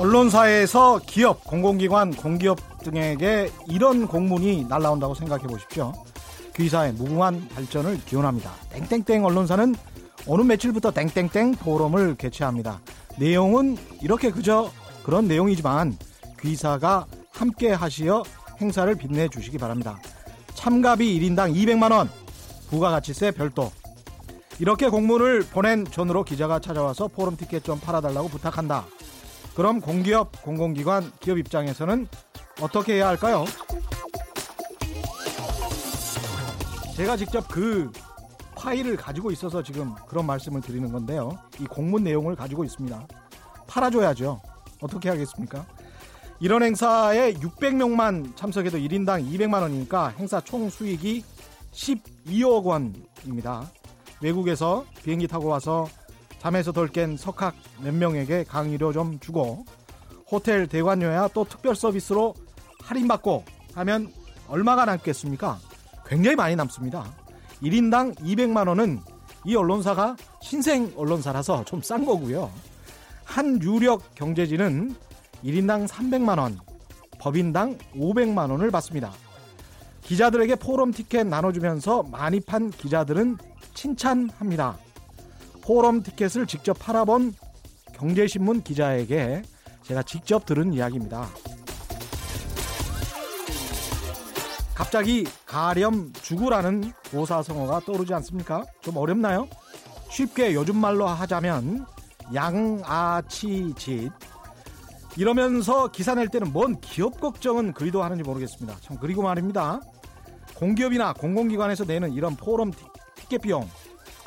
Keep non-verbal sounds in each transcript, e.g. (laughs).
언론사에서 기업, 공공기관, 공기업 등에게 이런 공문이 날라온다고 생각해 보십시오. 귀사의 무궁한 발전을 기원합니다. 땡땡땡 언론사는 오는 며칠부터 땡땡땡 포럼을 개최합니다. 내용은 이렇게 그저 그런 내용이지만 귀사가 함께 하시어 행사를 빛내 주시기 바랍니다. 참가비 1인당 200만원, 부가가치세 별도. 이렇게 공문을 보낸 전으로 기자가 찾아와서 포럼 티켓 좀 팔아달라고 부탁한다. 그럼 공기업, 공공기관, 기업 입장에서는 어떻게 해야 할까요? 제가 직접 그 파일을 가지고 있어서 지금 그런 말씀을 드리는 건데요. 이 공문 내용을 가지고 있습니다. 팔아줘야죠. 어떻게 하겠습니까? 이런 행사에 600명만 참석해도 1인당 200만 원이니까 행사 총 수익이 12억 원입니다. 외국에서 비행기 타고 와서 잠에서 덜 깬 석학 몇 명에게 강의료 좀 주고 호텔 대관료야 또 특별 서비스로 할인받고 하면 얼마가 남겠습니까? 굉장히 많이 남습니다. 1인당 200만 원은 이 언론사가 신생 언론사라서 좀 싼 거고요. 한 유력 경제지는 1인당 300만 원, 법인당 500만 원을 받습니다. 기자들에게 포럼 티켓 나눠주면서 많이 판 기자들은 칭찬합니다. 포럼 티켓을 직접 팔아본 경제신문 기자에게 제가 직접 들은 이야기입니다. 갑자기 가렴 죽으라는 고사성어가 떠오르지 않습니까? 좀 어렵나요? 쉽게 요즘 말로 하자면 양아치짓 이러면서 기사 낼 때는 뭔 기업 걱정은 그리도 하는지 모르겠습니다. 참 그리고 말입니다. 공기업이나 공공기관에서 내는 이런 포럼 티켓 비용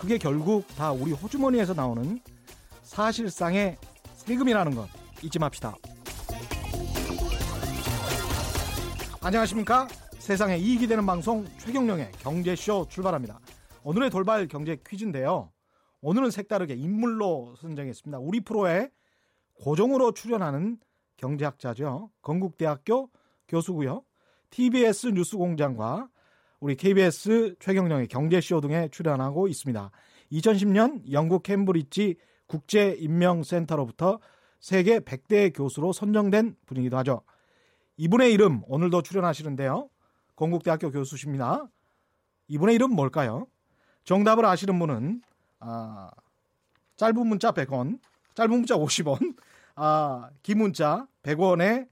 그게 결국 다 우리 호주머니에서 나오는 사실상의 세금이라는 것 잊지 맙시다. 안녕하십니까? 세상에 이익이 되는 방송 최경령의 경제쇼 출발합니다. 오늘의 돌발 경제 퀴즈인데요. 오늘은 색다르게 인물로 선정했습니다. 우리 프로에 고정으로 출연하는 경제학자죠. 건국대학교 교수고요. TBS 뉴스공장과 우리 KBS 최경령의 경제쇼 등에 출연하고 있습니다. 2010년 영국 캠브리지 국제인명센터로부터 세계 100대 교수로 선정된 분이기도 하죠. 이분의 이름 오늘도 출연하시는데요. 건국대학교 교수십니다. 이분의 이름 뭘까요? 정답을 아시는 분은 아, 짧은 문자 100원, 짧은 문자 50원, 아, 긴 문자 100원에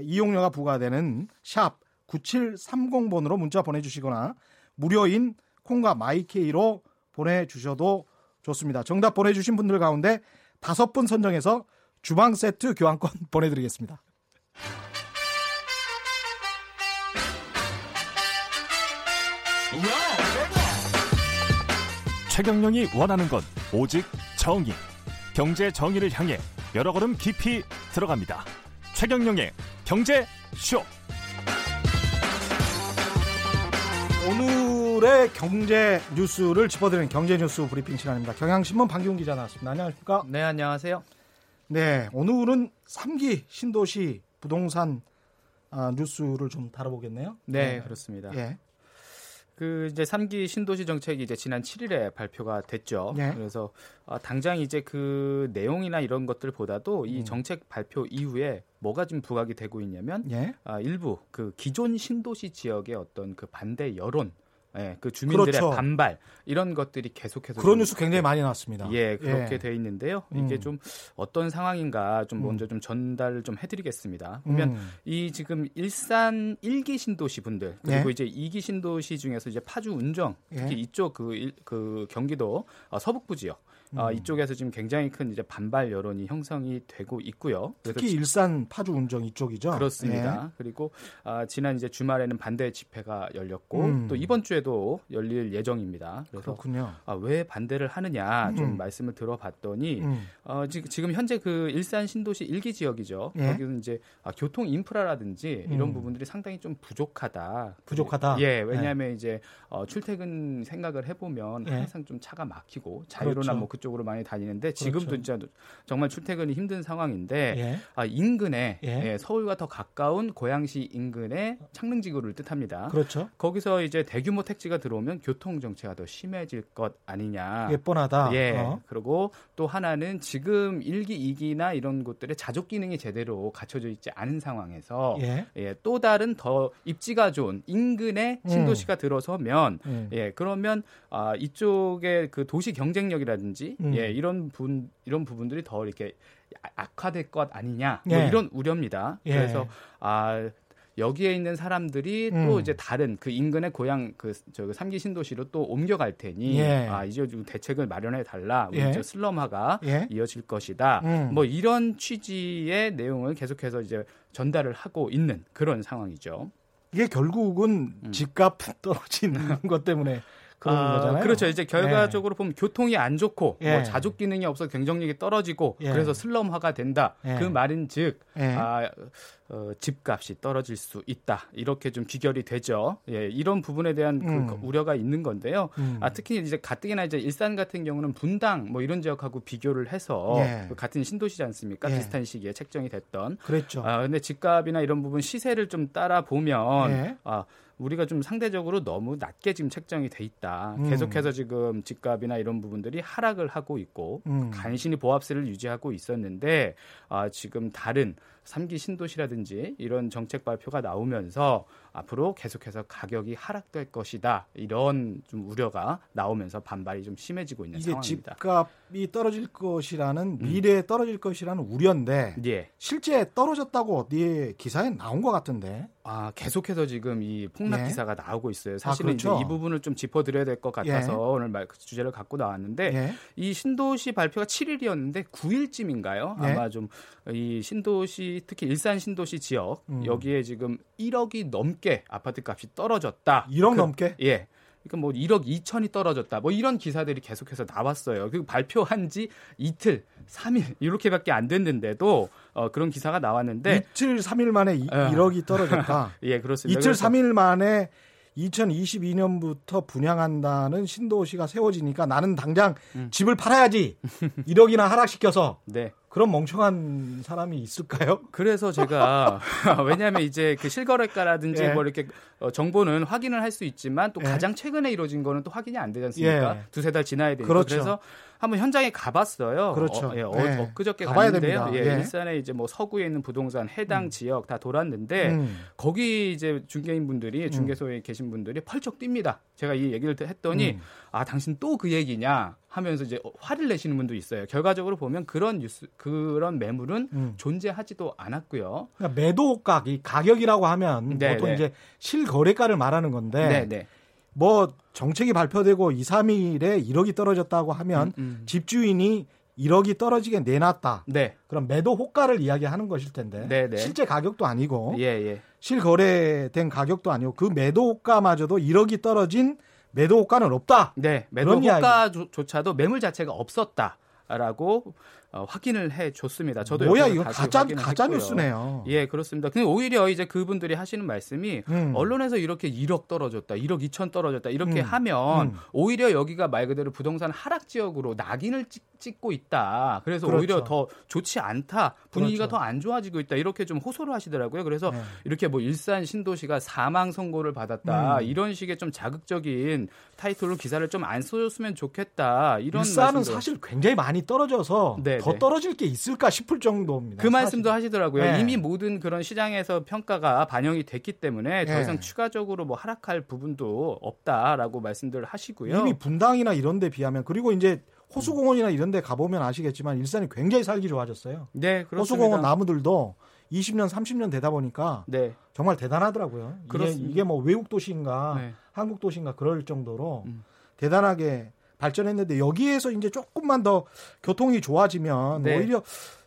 이용료가 부과되는 샵 9730번으로 문자 보내주시거나 무료인 콩과 마이케이로 보내주셔도 좋습니다. 정답 보내주신 분들 가운데 다섯 분 선정해서 주방 세트 교환권 (laughs) 보내드리겠습니다. 최경영이 원하는 건 오직 정의. 경제 정의를 향해 여러 걸음 깊이 들어갑니다. 최경영의 경제 쇼. 오늘의 경제 뉴스를 짚어드리는 경제 뉴스 브리핑 시간입니다. 경향신문 방기훈 기자 나왔습니다. 안녕하십니까? 네, 안녕하세요. 네, 오늘은 3기 신도시 부동산 아, 뉴스를 좀 다뤄보겠네요. 네, 네. 그렇습니다. 예. 그 이제 3기 신도시 정책이 이제 지난 7일에 발표가 됐죠. 네. 그래서 아, 당장 이제 그 내용이나 이런 것들보다도 이 음. 정책 발표 이후에 뭐가 좀 부각이 되고 있냐면 예? 아, 일부 그 기존 신도시 지역의 어떤 그 반대 여론 예, 그 주민들의 그렇죠. 반발 이런 것들이 계속해서 그런 뉴스 굉장히 많이 나왔습니다. 예, 그렇게 예. 돼 있는데요. 이게 음. 좀 어떤 상황인가 좀 먼저 음. 좀 전달을 좀 해드리겠습니다. 보면 음. 이 지금 일산 1기 신도시 분들 그리고 예. 이제 2기 신도시 중에서 이제 파주 운정 특히 예. 이쪽 그, 그 경기도 어, 서북부 지역 어, 음. 이쪽에서 지금 굉장히 큰 이제 반발 여론이 형성이 되고 있고요. 특히 일산 파주 운정 이쪽이죠. 그렇습니다. 네. 그리고 아, 지난 이제 주말에는 반대 집회가 열렸고 음. 또 이번 주에도 열릴 예정입니다. 그래서 그렇군요. 아, 왜 반대를 하느냐 좀 음. 말씀을 들어봤더니 음. 어, 지금 현재 그 일산 신도시 일기 지역이죠. 예? 거기는 이제 아, 교통 인프라라든지 이런 음. 부분들이 상당히 좀 부족하다. 부족하다. 예, 왜냐하면 네. 이제 어, 출퇴근 생각을 해보면 예? 항상 좀 차가 막히고 자유로나 그렇죠. 뭐 그쪽 쪽으로 많이 다니는데 지금도 그렇죠. 진짜 정말 출퇴근이 힘든 상황인데 예. 아, 인근에 예. 예, 서울과 더 가까운 고양시 인근에 창릉지구를 뜻합니다. 그렇죠. 거기서 이제 대규모 택지가 들어오면 교통 정체가 더 심해질 것 아니냐. 예 뻔하다. 예. 어. 그리고 또 하나는 지금 일기이기나 이런 곳들의 자족 기능이 제대로 갖춰져 있지 않은 상황에서 예. 예, 또 다른 더 입지가 좋은 인근에 음. 신도시가 음. 들어서면 음. 예, 그러면 아, 이쪽에 그 도시 경쟁력이라든지 음. 예, 이런 분 이런 부분들이 더 이렇게 악화될 것 아니냐 뭐 예. 이런 우려입니다. 예. 그래서 아 여기에 있는 사람들이 음. 또 이제 다른 그 인근의 고향 그저 삼기 신도시로 또 옮겨갈 테니 예. 아 이제 좀 대책을 마련해 달라 우리 예. 저 슬럼화가 예. 이어질 것이다 음. 뭐 이런 취지의 내용을 계속해서 이제 전달을 하고 있는 그런 상황이죠. 이게 결국은 음. 집값 (laughs) 떨어지는 (laughs) 것 때문에 그런 아, 거잖아요. 그렇죠. 이제 결과적으로 예. 보면 교통이 안 좋고 예. 뭐 자족 기능이 없어 경쟁력이 떨어지고 예. 그래서 슬럼화가 된다. 예. 그 말인즉 예. 아, 어, 집값이 떨어질 수 있다. 이렇게 좀 귀결이 되죠. 예, 이런 부분에 대한 그 음. 그 우려가 있는 건데요. 음. 아, 특히 이제 가뜩이나 이제 일산 같은 경우는 분당 뭐 이런 지역하고 비교를 해서 예. 그 같은 신도시지 않습니까? 예. 비슷한 시기에 책정이 됐던. 그랬죠. 아, 근데 집값이나 이런 부분 시세를 좀 따라 보면 예. 아, 우리가 좀 상대적으로 너무 낮게 지금 책정이 돼 있다. 음. 계속해서 지금 집값이나 이런 부분들이 하락을 하고 있고 음. 간신히 보합세를 유지하고 있었는데 아, 지금 다른 삼기 신도시라든지 이런 정책 발표가 나오면서 앞으로 계속해서 가격이 하락될 것이다 이런 좀 우려가 나오면서 반발이 좀 심해지고 있는 상황입니다. 집값이 떨어질 것이라는 음. 미래에 떨어질 것이라는 우려인데 예. 실제 떨어졌다고 어디에 기사에 나온 것 같은데. 아 계속해서 지금 이 폭락 예. 기사가 나오고 있어요. 사실은 아, 그렇죠. 이 부분을 좀 짚어드려야 될 것 같아서 예. 오늘 말, 그 주제를 갖고 나왔는데 예. 이 신도시 발표가 7일이었는데 9일쯤인가요? 예. 아마 좀 이 신도시 특히 일산 신도시 지역 음. 여기에 지금 1억이 넘게 아파트 값이 떨어졌다. 1억 그, 넘게? 예. 그러니까 뭐 1억 2천이 떨어졌다. 뭐 이런 기사들이 계속해서 나왔어요. 그리고 발표한 지 이틀, 3일 이렇게밖에 안 됐는데도 어, 그런 기사가 나왔는데 이틀, 3일 만에 이, 1억이 어. 떨어졌다. (laughs) 예, 그렇습니다. 이틀, 3일 만에 2022년부터 분양한다는 신도시가 세워지니까 나는 당장 음. 집을 팔아야지. 1억이나 하락시켜서. 네. 그런 멍청한 사람이 있을까요? (laughs) 그래서 제가 왜냐하면 이제 그 실거래가라든지 예. 뭐 이렇게 어, 정보는 확인을 할 수 있지만 또 예. 가장 최근에 이루어진 거는 또 확인이 안 되지 않습니까? 예. 두세 달 지나야 되니까 그렇죠. 그래서 한번 현장에 가봤어요. 그렇죠. 어, 예, 어, 네. 엊그저께 갔는데요. 예, 예, 일산에 이제 뭐 서구에 있는 부동산 해당 음. 지역 다 돌았는데 음. 거기 이제 중개인 분들이 음. 중개소에 음. 계신 분들이 펄쩍 뜁니다. 제가 이 얘기를 했더니 음. 아 당신 또 그 얘기냐 하면서 이제 화를 내시는 분도 있어요. 결과적으로 보면 그런 뉴스 그런 매물은 음. 존재하지도 않았고요. 그러니까 매도가 이 가격이라고 하면 네, 보통 네. 이제 실거래가를 말하는 건데 네, 네. 뭐 정책이 발표되고 2, 3일에 1억이 떨어졌다고 하면 음, 음. 집주인이 1억이 떨어지게 내놨다. 네. 그럼 매도 호가를 이야기하는 것일 텐데 네, 네. 실제 가격도 아니고 예, 예. 실거래된 가격도 아니고 그 매도 호가마저도 1억이 떨어진 매도 호가는 없다. 네, 매도 호가조차도 매물 자체가 없었다라고 어, 확인을 해 줬습니다. 저도 뭐야 이거 가짜 가짜 뉴스네요. 예, 그렇습니다. 근데 오히려 이제 그분들이 하시는 말씀이 음. 언론에서 이렇게 1억 떨어졌다, 1억 2천 떨어졌다 이렇게 음. 하면 음. 오히려 여기가 말 그대로 부동산 하락 지역으로 낙인을 찍, 고 있다. 그래서 그렇죠. 오히려 더 좋지 않다. 분위기가 그렇죠. 더안 좋아지고 있다. 이렇게 좀 호소를 하시더라고요. 그래서 네. 이렇게 뭐 일산 신도시가 사망 선고를 받았다. 음. 이런 식의 좀 자극적인 타이틀로 기사를 좀 안 써줬으면 좋겠다. 이런 일산은. 사실 굉장히 많이 떨어져서 네. 더 네. 떨어질 게 있을까 싶을 정도입니다. 그 사실. 말씀도 하시더라고요. 네. 이미 모든 그런 시장에서 평가가 반영이 됐기 때문에 더 네. 이상 추가적으로 뭐 하락할 부분도 없다라고 말씀들 하시고요. 이미 분당이나 이런 데 비하면 그리고 이제 호수공원이나 이런 데 가보면 아시겠지만 일산이 굉장히 살기 좋아졌어요. 네, 그렇습니다. 호수공원 나무들도 20년, 30년 되다 보니까 네. 정말 대단하더라고요. 그렇습니다. 이게, 이게 뭐 외국 도시인가 네. 한국 도시인가 그럴 정도로 음. 대단하게 발전했는데 여기에서 이제 조금만 더 교통이 좋아지면 네. 오히려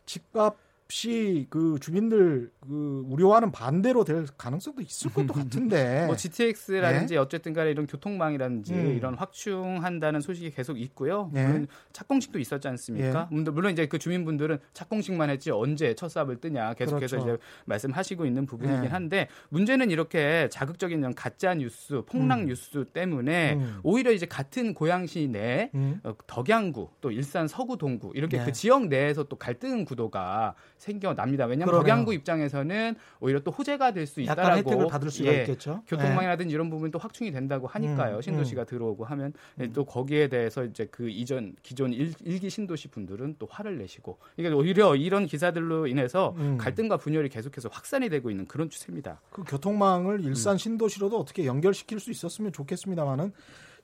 집값 값이 그 주민들 그 우려와는 반대로 될 가능성도 있을 것도 같은데. (laughs) 뭐 GTX라든지 예? 어쨌든 간에 이런 교통망이라든지 음. 이런 확충한다는 소식이 계속 있고요. 예? 물론 착공식도 있었지 않습니까? 예? 물론 이제 그 주민분들은 착공식만 했지 언제 첫 삽을 뜨냐 계속해서 그렇죠. 이제 말씀하시고 있는 부분이긴 예. 한데 문제는 이렇게 자극적인 이런 가짜 뉴스, 폭락 음. 뉴스 때문에 음. 오히려 이제 같은 고양시 내 음. 어, 덕양구 또 일산 서구 동구 이렇게 그 네. 지역 내에서 또 갈등 구도가 생겨납니다. 왜냐하면 덕양구 입장에서는 오히려 또 호재가 될 수 있다라고 혜택을 받을 수가 예, 있겠죠. 교통망이라든지 네. 이런 부분이 또 확충이 된다고 하니까요. 음, 신도시가 음. 들어오고 하면 음. 또 거기에 대해서 이제 그 이전 기존 일, 기 신도시 분들은 또 화를 내시고 이게 오히려 이런 기사들로 인해서 음. 갈등과 분열이 계속해서 확산이 되고 있는 그런 추세입니다. 그 교통망을 일산 음. 신도시로도 어떻게 연결시킬 수 있었으면 좋겠습니다만은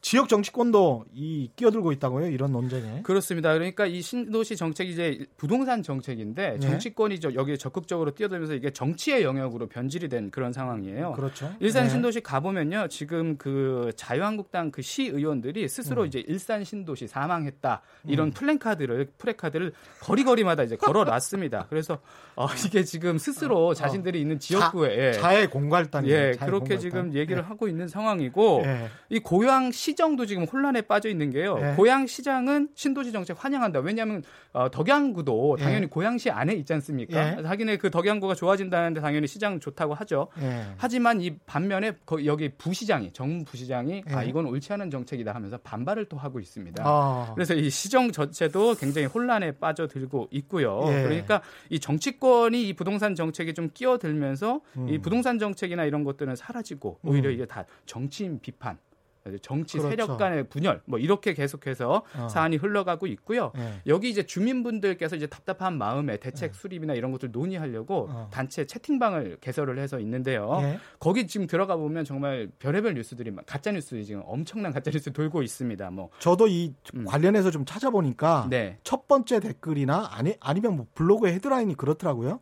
지역 정치권도 이 끼어들고 있다고요 이런 논쟁에 그렇습니다. 그러니까 이 신도시 정책이 이제 부동산 정책인데 네. 정치권이 네. 여기에 적극적으로 뛰어들면서 이게 정치의 영역으로 변질이 된 그런 상황이에요. 그렇죠. 일산 네. 신도시 가보면요 지금 그 자유한국당 그 시의원들이 스스로 음. 이제 일산 신도시 사망했다 이런 음. 플랜카드를 프레카드를 거리거리마다 이제 걸어 놨습니다. (laughs) 그래서 어, 이게 지금 스스로 어, 어. 자신들이 있는 지역구에 자, 의 공갈단 예 그렇게 공갈단. 지금 얘기를 네. 하고 있는 상황이고 네. 이 고양 시 시정도 지금 혼란에 빠져 있는 게요. 네. 고양 시장은 신도시 정책 환영한다. 왜냐하면 어, 덕양구도 네. 당연히 네. 고양시 안에 있지 않습니까? 네. 자기네 그 덕양구가 좋아진다는데 당연히 시장 좋다고 하죠. 네. 하지만 이 반면에 여기 부시장이 정부 부시장이 아 네. 이건 옳지 않은 정책이다 하면서 반발을 또 하고 있습니다. 아. 그래서 이 시정 자체도 굉장히 혼란에 빠져들고 있고요. 예. 그러니까 이 정치권이 이 부동산 정책에 좀 끼어들면서 음. 이 부동산 정책이나 이런 것들은 사라지고 오히려 음. 이게 다 정치인 비판 정치 그렇죠. 세력 간의 분열 뭐 이렇게 계속해서 어. 사안이 흘러가고 있고요. 네. 여기 이제 주민분들께서 이제 답답한 마음에 대책 네. 수립이나 이런 것들 논의하려고 어. 단체 채팅방을 개설을 해서 있는데요. 네. 거기 지금 들어가 보면 정말 별의별 뉴스들이 가짜 뉴스들이 지금 엄청난 가짜 뉴스 돌고 있습니다. 뭐 저도 이 음. 관련해서 좀 찾아보니까 네. 첫 번째 댓글이나 아니 아니면 뭐 블로그의 헤드라인이 그렇더라고요.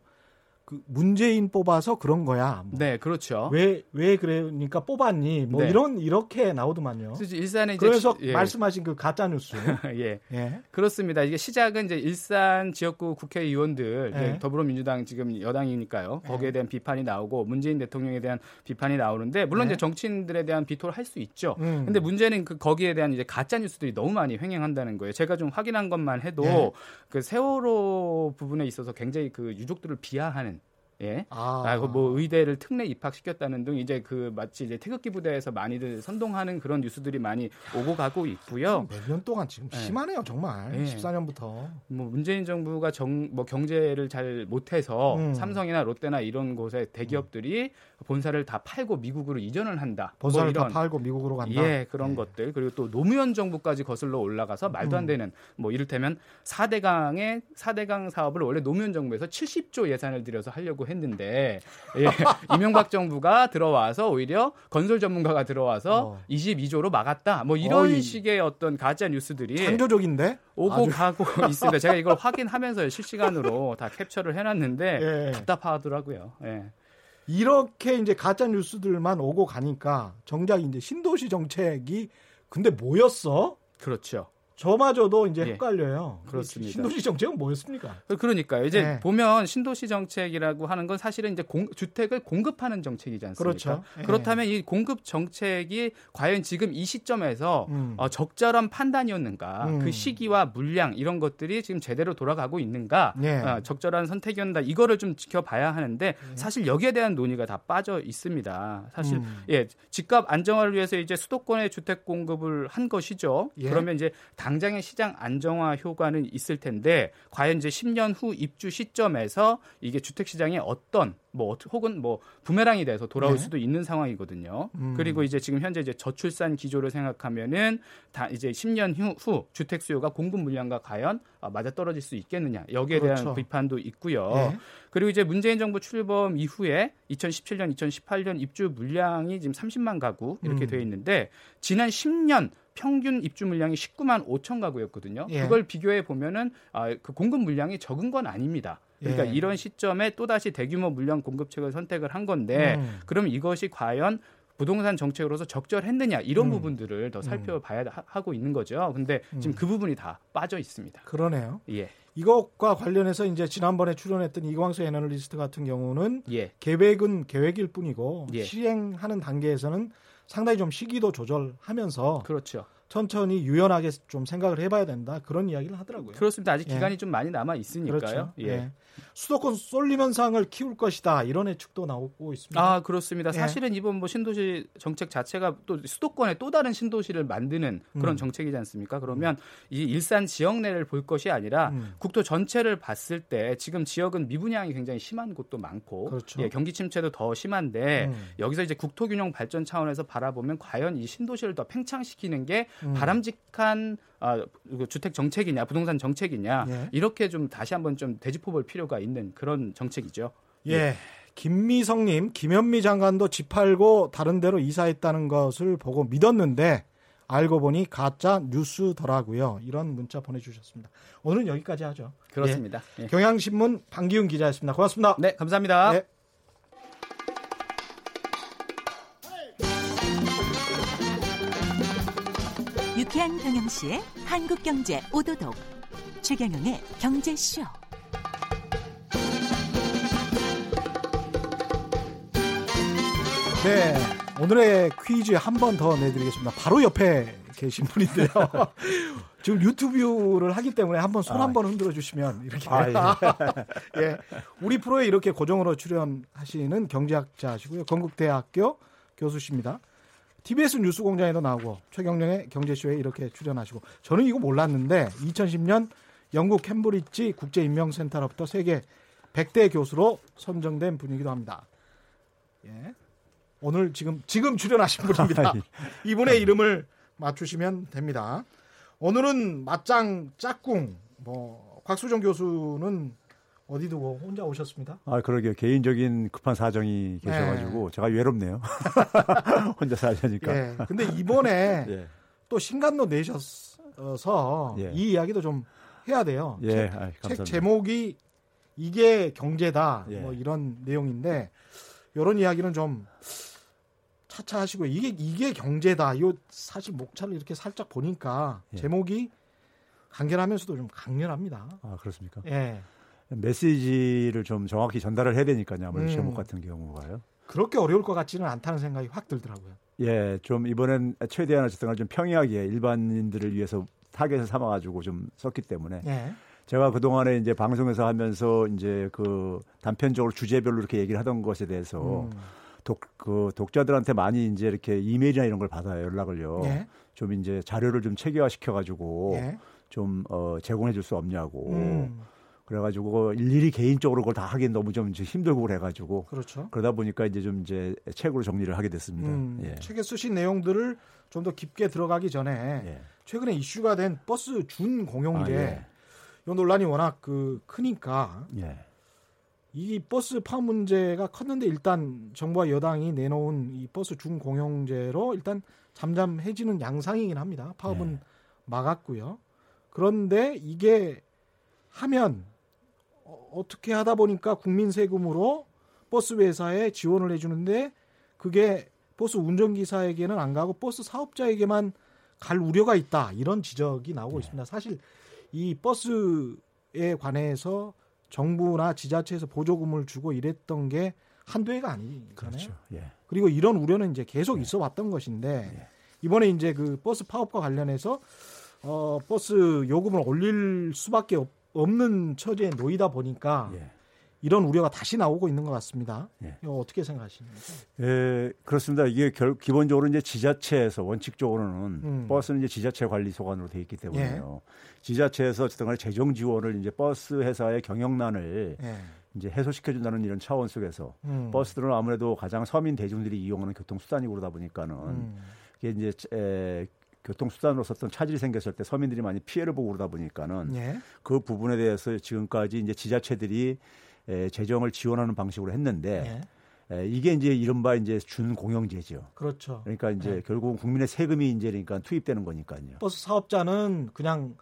그 문재인 뽑아서 그런 거야. 뭐. 네, 그렇죠. 왜 왜 그러니까 뽑았니? 뭐 네. 이런 이렇게 나오더만요. 일산에 그래서 예. 말씀하신 그 가짜 뉴스. (laughs) 예. 예. 그렇습니다. 이게 시작은 이제 일산 지역구 국회의원들 예. 더불어민주당 지금 여당이니까요. 예. 거기에 대한 비판이 나오고 문재인 대통령에 대한 비판이 나오는데 물론 이제 예. 정치인들에 대한 비토를 할 수 있죠. 음. 근데 문제는 그 거기에 대한 이제 가짜 뉴스들이 너무 많이 횡행한다는 거예요. 제가 좀 확인한 것만 해도 예. 그 세월호 부분에 있어서 굉장히 그 유족들을 비하하는 예. 아. 아, 뭐 의대를 특례 입학시켰다는 등 이제 그 마치 이제 태극기 부대에서 많이들 선동하는 그런 뉴스들이 많이 오고 가고 있고요. 몇 년 동안 지금 예. 심하네요, 정말. 예. 14년부터. 뭐 문재인 정부가 정 뭐 경제를 잘 못해서 음. 삼성이나 롯데나 이런 곳에 대기업들이 본사를 다 팔고 미국으로 이전을 한다. 뭐 본사를 뭐다 팔고 미국으로 간다. 예, 그런 예. 것들. 그리고 또 노무현 정부까지 거슬러 올라가서 말도 안 음. 되는 뭐 이를테면 4대강의 4대강 사업을 원래 노무현 정부에서 70조 예산을 들여서 하려고 했 는데 예, (laughs) 이명박 정부가 들어와서 오히려 건설 전문가가 들어와서 어. 22조로 막았다. 뭐 이런 어이. 식의 어떤 가짜 뉴스들이 창조적인데 오고 아주. 가고 (laughs) 있습니다. 제가 이걸 확인하면서 실시간으로 다 캡처를 해놨는데 예. 답답하더라고요. 예. 이렇게 이제 가짜 뉴스들만 오고 가니까 정작 이제 신도시 정책이 근데 뭐였어? 그렇죠. 저마저도 이제 예. 헷갈려요. 그렇습니다. 신도시 정책은 뭐였습니까? 그러니까요. 이제 네. 보면 신도시 정책이라고 하는 건 사실은 이제 공, 주택을 공급하는 정책이지 않습니까? 그렇죠. 네. 그렇다면 이 공급 정책이 과연 지금 이 시점에서 음. 어, 적절한 판단이었는가? 음. 그 시기와 물량 이런 것들이 지금 제대로 돌아가고 있는가? 네. 어, 적절한 선택이었는가? 이거를 좀 지켜봐야 하는데 네. 사실 여기에 대한 논의가 다 빠져 있습니다. 사실 음. 예, 집값 안정화를 위해서 이제 수도권의 주택 공급을 한 것이죠. 예. 그러면 이제 당장의 시장 안정화 효과는 있을 텐데 과연 이제 10년 후 입주 시점에서 이게 주택 시장에 어떤 뭐 혹은 뭐 부메랑이 돼서 돌아올 네. 수도 있는 상황이거든요. 음. 그리고 이제 지금 현재 이제 저출산 기조를 생각하면은 다 이제 10년 후, 후 주택 수요가 공급 물량과 과연 아, 맞아 떨어질 수 있겠느냐 여기에 그렇죠. 대한 비판도 있고요. 네. 그리고 이제 문재인 정부 출범 이후에 2017년, 2018년 입주 물량이 지금 30만 가구 이렇게 음. 되어 있는데 지난 10년 평균 입주 물량이 19만 5천 가구였거든요. 예. 그걸 비교해 보면은 아, 그 공급 물량이 적은 건 아닙니다. 그러니까 예. 이런 시점에 또다시 대규모 물량 공급책을 선택을 한 건데 음. 그럼 이것이 과연 부동산 정책으로서 적절했느냐 이런 음. 부분들을 더 음. 살펴봐야 음. 하고 있는 거죠. 근데 지금 음. 그 부분이 다 빠져 있습니다. 그러네요. 예. 이것과 관련해서 이제 지난번에 출연했던 이광수 애널리스트 같은 경우는 예. 계획은 계획일 뿐이고 예. 시행하는 단계에서는 상당히 좀 시기도 조절하면서 그렇죠. 천천히 유연하게 좀 생각을 해봐야 된다 그런 이야기를 하더라고요. 그렇습니다. 아직 예. 기간이 좀 많이 남아 있으니까요. 그렇죠. 예. 예. 수도권 쏠림 현상을 키울 것이다 이런 예측도 나오고 있습니다. 아 그렇습니다. 예. 사실은 이번 뭐 신도시 정책 자체가 또 수도권에 또 다른 신도시를 만드는 그런 음. 정책이지 않습니까? 그러면 이 일산 지역 내를 볼 것이 아니라 음. 국토 전체를 봤을 때 지금 지역은 미분양이 굉장히 심한 곳도 많고 그렇죠. 예, 경기 침체도 더 심한데 음. 여기서 이제 국토 균형 발전 차원에서 바라보면 과연 이 신도시를 더 팽창시키는 게 음. 바람직한 아, 주택 정책이냐, 부동산 정책이냐 예. 이렇게 좀 다시 한번 좀 되짚어볼 필요가 있는 그런 정책이죠. 예. 예. 김미성님, 김현미 장관도 집 팔고 다른 데로 이사했다는 것을 보고 믿었는데 알고 보니 가짜 뉴스더라고요. 이런 문자 보내주셨습니다. 오늘은 여기까지 하죠. 그렇습니다. 예. 예. 경향신문 방기훈 기자였습니다. 고맙습니다. 네, 감사합니다. 유쾌한 경영시의 한국경제 오도독 최경영의 경제쇼. 네 오늘의 퀴즈 한 번 더 내드리겠습니다. 바로 옆에 계신 분인데요. (laughs) 지금 유튜브를 하기 때문에 한번 손 한번 아, 흔들어 주시면 이렇게. 아, 예. (laughs) 예. 우리 프로에 이렇게 고정으로 출연하시는 경제학자시고요. 건국대학교 교수십니다 TBS 뉴스공장에도 나오고 최경령의 경제쇼에 이렇게 출연하시고 저는 이거 몰랐는데 2010년 영국 캠브리지 국제인명센터로부터 세계 100대 교수로 선정된 분이기도 합니다. 예. 오늘 지금 지금 출연하신 분입니다. (laughs) 아, 예. 이분의 이름을 맞추시면 됩니다. 오늘은 맞짱 짝꿍 뭐 곽수정 교수는 어디 두고 혼자 오셨습니다? 아, 그러게요. 개인적인 급한 사정이 계셔가지고 네. 제가 외롭네요. (laughs) 혼자 살자니까. 예. 근데 이번에 (laughs) 예. 또 신간도 내셔서 예. 이 이야기도 좀 해야 돼요. 예. 책, 아이, 책 제목이 이게 경제다. 예. 뭐 이런 내용인데 이런 이야기는 좀 차차 하시고 이게 이게 경제다. 이거 사실 목차를 이렇게 살짝 보니까 예. 제목이 간결하면서도 좀 강렬합니다. 아 그렇습니까? 예. 메시지를 좀 정확히 전달을 해야 되니까요. 아무래도 음. 제목 같은 경우가요. 그렇게 어려울 것 같지는 않다는 생각이 확 들더라고요. 예, 좀 이번엔 최대한 어쨌든 좀 평이하게 일반인들을 위해서 타겟을 삼아가지고 좀 썼기 때문에 예. 제가 그 동안에 이제 방송에서 하면서 이제 그 단편적으로 주제별로 이렇게 얘기를 하던 것에 대해서 음. 독, 그 독자들한테 많이 이제 이렇게 이메일이나 이런 걸 받아요 연락을요. 예. 좀 이제 자료를 좀 체계화 시켜가지고 예. 좀 어, 제공해 줄 수 없냐고. 음. 그래가지고 일일이 개인적으로 그걸 다 하긴 너무 좀 힘들고 그래가지고 그렇죠. 그러다 보니까 이제 좀 이제 책으로 정리를 하게 됐습니다. 음, 예. 책에 쓰신 내용들을 좀 더 깊게 들어가기 전에 예. 최근에 이슈가 된 버스 준공영제 아, 예. 이 논란이 워낙 그 크니까 예. 이 버스 파업 문제가 컸는데 일단 정부와 여당이 내놓은 이 버스 준공영제로 일단 잠잠해지는 양상이긴 합니다. 파업은 예. 막았고요. 그런데 이게 하면 어떻게 하다 보니까 국민 세금으로 버스 회사에 지원을 해주는데 그게 버스 운전기사에게는 안 가고 버스 사업자에게만 갈 우려가 있다 이런 지적이 나오고 네. 있습니다. 사실 이 버스에 관해서 정부나 지자체에서 보조금을 주고 이랬던 게 한두 해가 아니잖아요. 그렇죠. 예. 그리고 이런 우려는 이제 계속 예. 있어 왔던 것인데 예. 이번에 이제 그 버스 파업과 관련해서 어 버스 요금을 올릴 수밖에 없 없는 처지에 놓이다 보니까 예. 이런 우려가 다시 나오고 있는 것 같습니다. 예. 이거 어떻게 생각하십니까? 예, 그렇습니다. 이게 결, 기본적으로 이제 지자체에서 원칙적으로는 음. 버스는 이제 지자체 관리 소관으로 돼 있기 때문에요. 예. 지자체에서 어쨌든 간에 재정 지원을 이제 버스 회사의 경영난을 예. 이제 해소시켜준다는 이런 차원 속에서 음. 버스들은 아무래도 가장 서민 대중들이 이용하는 교통 수단이고 그러다 보니까는 음. 이게 이제 에, 교통수단으로서 어떤 차질이 생겼을 때 서민들이 많이 피해를 보고 그러다 보니까는 예. 그 부분에 대해서 지금까지 이제 지자체들이 에, 재정을 지원하는 방식으로 했는데 예. 에, 이게 이제 이른바 이제 준공영제죠. 그렇죠. 그러니까 이제 예. 결국 국민의 세금이 이제 그러니까 투입되는 거니까요. 버스 사업자는 그냥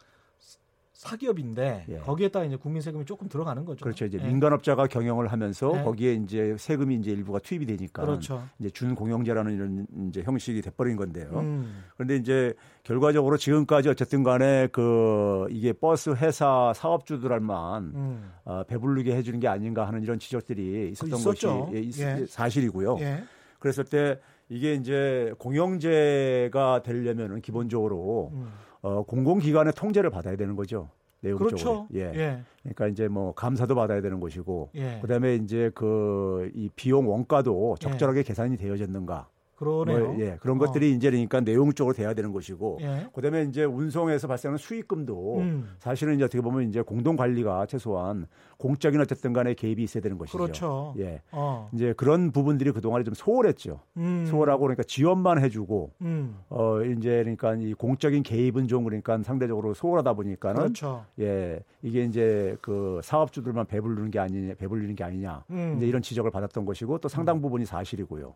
사기업인데 예. 거기에다가 이제 국민 세금이 조금 들어가는 거죠. 그렇죠. 이제 예. 민간업자가 경영을 하면서 예. 거기에 이제 세금이 이제 일부가 투입이 되니까 그렇죠. 이제 준공영제라는 이런 이제 형식이 돼버린 건데요. 음. 그런데 이제 결과적으로 지금까지 어쨌든 간에 그 이게 버스 회사 사업주들만 음. 어, 배불르게 해주는 게 아닌가 하는 이런 지적들이 있었던 있었죠. 것이 예, 예. 사실이고요. 예. 그랬을 때 이게 이제 공영제가 되려면은 기본적으로 음. 어, 공공기관의 통제를 받아야 되는 거죠. 내용적으로. 그렇죠. 예. 예. 그러니까 이제 뭐 감사도 받아야 되는 것이고, 예. 그다음에 이제 그 이 비용 원가도 적절하게 예. 계산이 되어졌는가. 그러네요. 뭐, 예, 그런 어. 것들이 이제 그러니까 내용 적으로 돼야 되는 것이고, 예. 그다음에 이제 운송에서 발생하는 수익금도 음. 사실은 이제 어떻게 보면 이제 공동 관리가 최소한 공적인 어쨌든 간에 개입이 있어야 되는 것이죠. 그렇죠. 예. 어. 이제 그런 부분들이 그 동안에 좀 소홀했죠. 음. 소홀하고 그러니까 지원만 해주고, 음. 어, 이제 그러니까 이 공적인 개입은 좀 그러니까 상대적으로 소홀하다 보니까는 그렇죠. 예, 이게 이제 그 사업주들만 배불르는 게 아니냐, 배불리는 게 아니냐, 음. 이제 이런 지적을 받았던 것이고 또 상당 음. 부분이 사실이고요.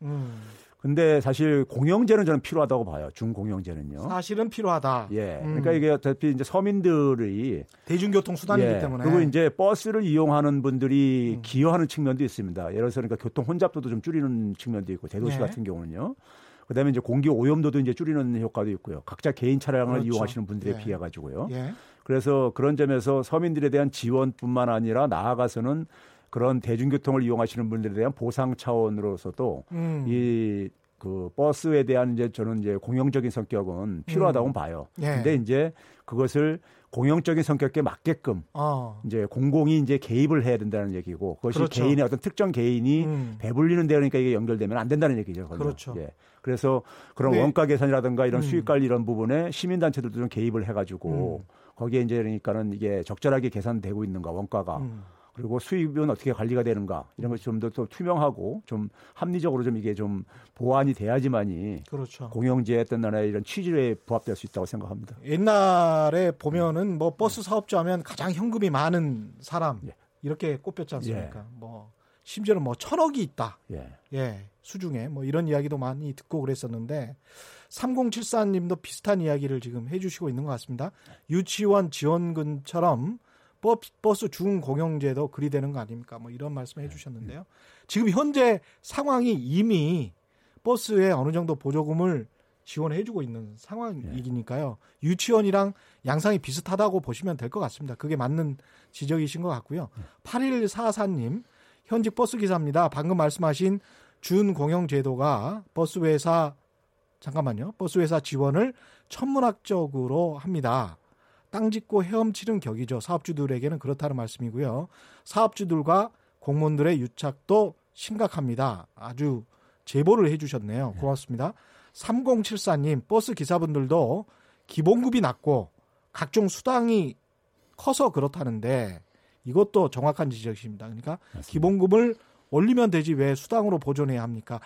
음. 근데 사실 공영제는 저는 필요하다고 봐요. 중공영제는요. 사실은 필요하다. 예. 음. 그러니까 이게 어차피 이제 서민들이 대중교통 수단이기 예. 때문에 그리고 이제 버스를 이용하는 분들이 음. 기여하는 측면도 있습니다. 예를 들어서 그러니까 교통 혼잡도도 좀 줄이는 측면도 있고 대도시 예. 같은 경우는요. 그다음에 이제 공기 오염도도 이제 줄이는 효과도 있고요. 각자 개인 차량을 그렇죠. 이용하시는 분들에 예. 비해 가지고요. 예. 그래서 그런 점에서 서민들에 대한 지원뿐만 아니라 나아가서는 그런 대중교통을 이용하시는 분들에 대한 보상 차원으로서도 음. 이그 버스에 대한 이제 저는 이제 공영적인 성격은 필요하다고 음. 봐요. 예. 근데 이제 그것을 공영적인 성격에 맞게끔 어. 이제 공공이 이제 개입을 해야 된다는 얘기고 그것이 그렇죠. 개인의 어떤 특정 개인이 음. 배불리는 데 그러니까 이게 연결되면 안 된다는 얘기죠. 그건. 그렇죠. 예. 그래서 그런 네. 원가 계산이라든가 이런 음. 수익 관리 이런 부분에 시민 단체들도 좀 개입을 해 가지고 음. 거기에 이제 그러니까는 이게 적절하게 계산되고 있는가 원가가 음. 그리고 수입은 어떻게 관리가 되는가 이런 것이 좀 더 투명하고 좀 합리적으로 좀 이게 좀 보완이 돼야지만이 그렇죠. 공영제 어떤 나라의 이런 취지에 부합될 수 있다고 생각합니다. 옛날에 보면은 뭐 버스 사업자면 가장 현금이 많은 사람 예. 이렇게 꼽혔지 않습니까? 예. 뭐 심지어는 뭐 천억이 있다. 예. 예. 수중에 뭐 이런 이야기도 많이 듣고 그랬었는데 3074님도 비슷한 이야기를 지금 해주시고 있는 것 같습니다. 유치원 지원금처럼 버스 준공영제도 그리 되는 거 아닙니까? 뭐 이런 말씀 해 주셨는데요. 지금 현재 상황이 이미 버스에 어느 정도 보조금을 지원해 주고 있는 상황이니까요. 유치원이랑 양상이 비슷하다고 보시면 될 것 같습니다. 그게 맞는 지적이신 것 같고요. 8144님, 현직 버스 기사입니다. 방금 말씀하신 준공영 제도가 버스 회사 잠깐만요. 버스 회사 지원을 천문학적으로 합니다. 땅 짓고 헤엄치는 격이죠. 사업주들에게는 그렇다는 말씀이고요. 사업주들과 공무원들의 유착도 심각합니다. 아주 제보를 해주셨네요. 네. 고맙습니다. 3074님, 버스 기사분들도 기본급이 낮고 각종 수당이 커서 그렇다는데 이것도 정확한 지적이십니다. 그러니까 맞습니다. 기본급을 올리면 되지 왜 수당으로 보존해야 합니까?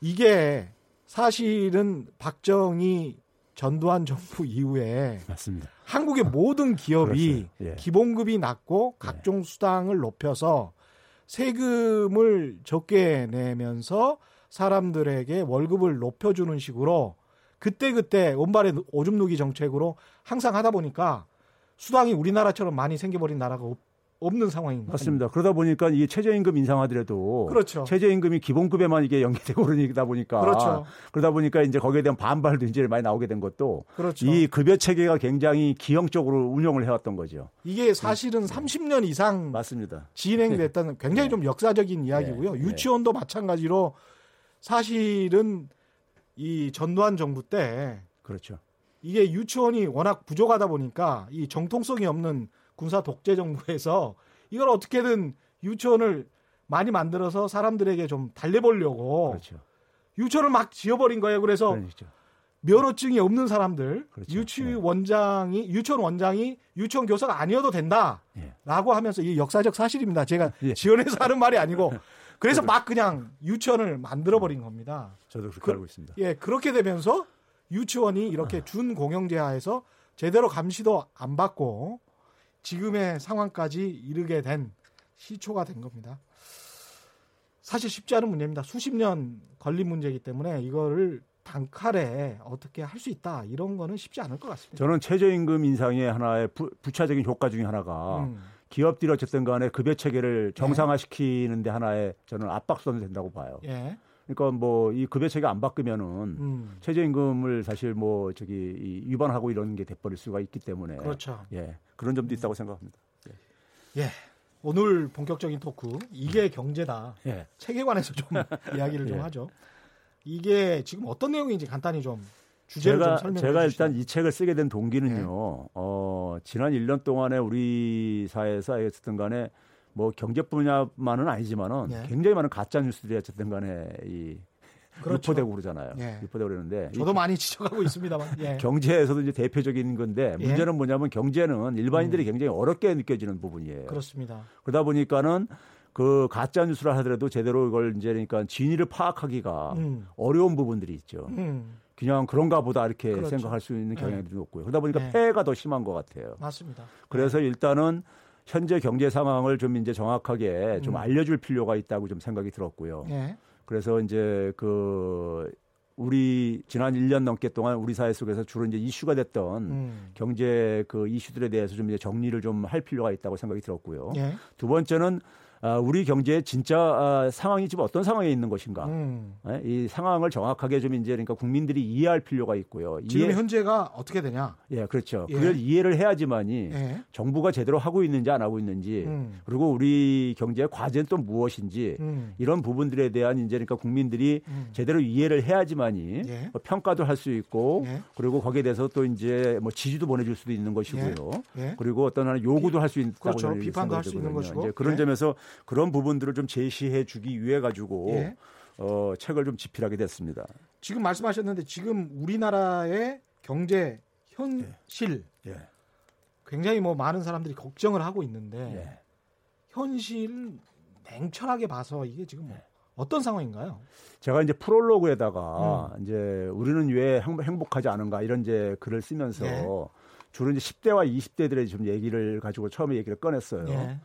이게 사실은 박정희 전두환 정부 이후에 맞습니다. 한국의 모든 기업이 예. 기본급이 낮고 각종 예. 수당을 높여서 세금을 적게 내면서 사람들에게 월급을 높여주는 식으로 그때그때 온발의 오줌 누기 정책으로 항상 하다 보니까 수당이 우리나라처럼 많이 생겨버린 나라가 없, 없는 상황입니다. 맞습니다. 그러다 보니까 이게 최저임금 인상하더라도 그렇죠. 최저임금이 기본급에만 이게 연계되고 그러다 보니까 그렇죠. 그러다 보니까 이제 거기에 대한 반발도 이제 많이 나오게 된 것도 그렇죠. 이 급여 체계가 굉장히 기형적으로 운영을 해왔던 거죠. 이게 사실은 네. 30년 이상 맞습니다. 진행됐다는 굉장히 네. 좀 역사적인 이야기고요. 네. 유치원도 마찬가지로 사실은 이 전두환 정부 때 그렇죠. 이게 유치원이 워낙 부족하다 보니까 이 정통성이 없는 군사 독재 정부에서 이걸 어떻게든 유치원을 많이 만들어서 사람들에게 좀 달래보려고 그렇죠. 유치원을 막 지어버린 거예요. 그래서 그렇죠. 면허증이 없는 사람들 그렇죠. 유치원장이 유치원 원장이 유치원 교사가 아니어도 된다라고 예. 하면서 이 역사적 사실입니다. 제가 예. 지원해서 하는 말이 아니고 (laughs) 그래서 막 그냥 유치원을 만들어 버린 겁니다. 저도 그렇게 그, 알고 있습니다. 예, 그렇게 되면서 유치원이 이렇게 아. 준공영제하에서 제대로 감시도 안 받고 지금의 상황까지 이르게 된 시초가 된 겁니다. 사실 쉽지 않은 문제입니다. 수십 년 걸린 문제이기 때문에 이거를 단칼에 어떻게 할 수 있다 이런 거는 쉽지 않을 것 같습니다. 저는 최저임금 인상의 하나의 부, 차적인 효과 중의 하나가 음. 기업들이 어쨌든 간에 급여 체계를 정상화시키는데 하나의 저는 압박선이 된다고 봐요. 예. 그러니까 뭐 이 급여 체계 안 바꾸면은 음. 최저임금을 사실 뭐 저기 위반하고 이런 게 돼버릴 수가 있기 때문에 그렇죠. 예 그런 점도 있다고 생각합니다. 예. 예. 오늘 본격적인 토크 이게 경제다. 예. 책에 관해서 좀 (laughs) 이야기를 좀 예. 하죠. 이게 지금 어떤 내용인지 간단히 좀 주제를 제가, 좀 설명해 주시죠. 일단 이 책을 쓰게 된 동기는요. 네. 어, 지난 1년 동안에 우리 사회에서 어쨌든 간에 뭐 경제 분야만은 아니지만은 네. 굉장히 많은 가짜 뉴스들이 어쨌든 간에 이 그렇죠. 유포되고 그러잖아요. 예. 유포되고 그러는데 저도 많이 지적하고 있습니다만 (laughs) 예. 경제에서도 이제 대표적인 건데 예. 문제는 뭐냐면 경제는 일반인들이 음. 굉장히 어렵게 느껴지는 부분이에요. 그렇습니다. 그러다 보니까는 그 가짜 뉴스를 하더라도 제대로 이걸 이제 그러니까 진위를 파악하기가 음. 어려운 부분들이 있죠. 음. 그냥 그런가 보다 이렇게 그렇죠. 생각할 수 있는 경향들이 네. 높고요. 그러다 보니까 네. 폐해가 더 심한 것 같아요. 맞습니다. 그래서 네. 일단은 현재 경제 상황을 좀 이제 정확하게 음. 좀 알려줄 필요가 있다고 좀 생각이 들었고요. 네. 그래서 이제 그 우리 지난 1년 넘게 동안 우리 사회 속에서 주로 이제 이슈가 됐던 음. 경제 그 이슈들에 대해서 좀 이제 정리를 좀 할 필요가 있다고 생각이 들었고요. 네. 두 번째는 아, 우리 경제의 진짜 아, 상황이 지금 어떤 상황에 있는 것인가. 음. 예, 이 상황을 정확하게 좀 이제 그러니까 국민들이 이해할 필요가 있고요. 지금 이해... 현재가 어떻게 되냐? 예, 그렇죠. 예. 그걸 이해를 해야지만이 예. 정부가 제대로 하고 있는지 안 하고 있는지 음. 그리고 우리 경제의 과제는 또 무엇인지 음. 이런 부분들에 대한 이제 그러니까 국민들이 음. 제대로 이해를 해야지만이 예. 뭐 평가도 할 수 있고 예. 그리고 거기에 대해서 또 이제 뭐 지지도 보내줄 수도 있는 것이고요. 예. 그리고 어떤 하나 요구도 할 수 있다고 그렇죠. 비판도 할 수 있는 것이고 이제 그런 점에서 그런 부분들을 좀 제시해 주기 위해 가지고 예. 어, 책을 좀 집필하게 됐습니다. 지금 말씀하셨는데 지금 우리나라의 경제 현실 예. 예. 굉장히 뭐 많은 사람들이 걱정을 하고 있는데 예. 현실 냉철하게 봐서 이게 지금 뭐 어떤 상황인가요? 제가 이제 프롤로그에다가 음. 이제 우리는 왜 행복하지 않은가 이런 이제 글을 쓰면서 예. 주로 이제 10대와 20대들의 좀 얘기를 가지고 처음에 얘기를 꺼냈어요. 예.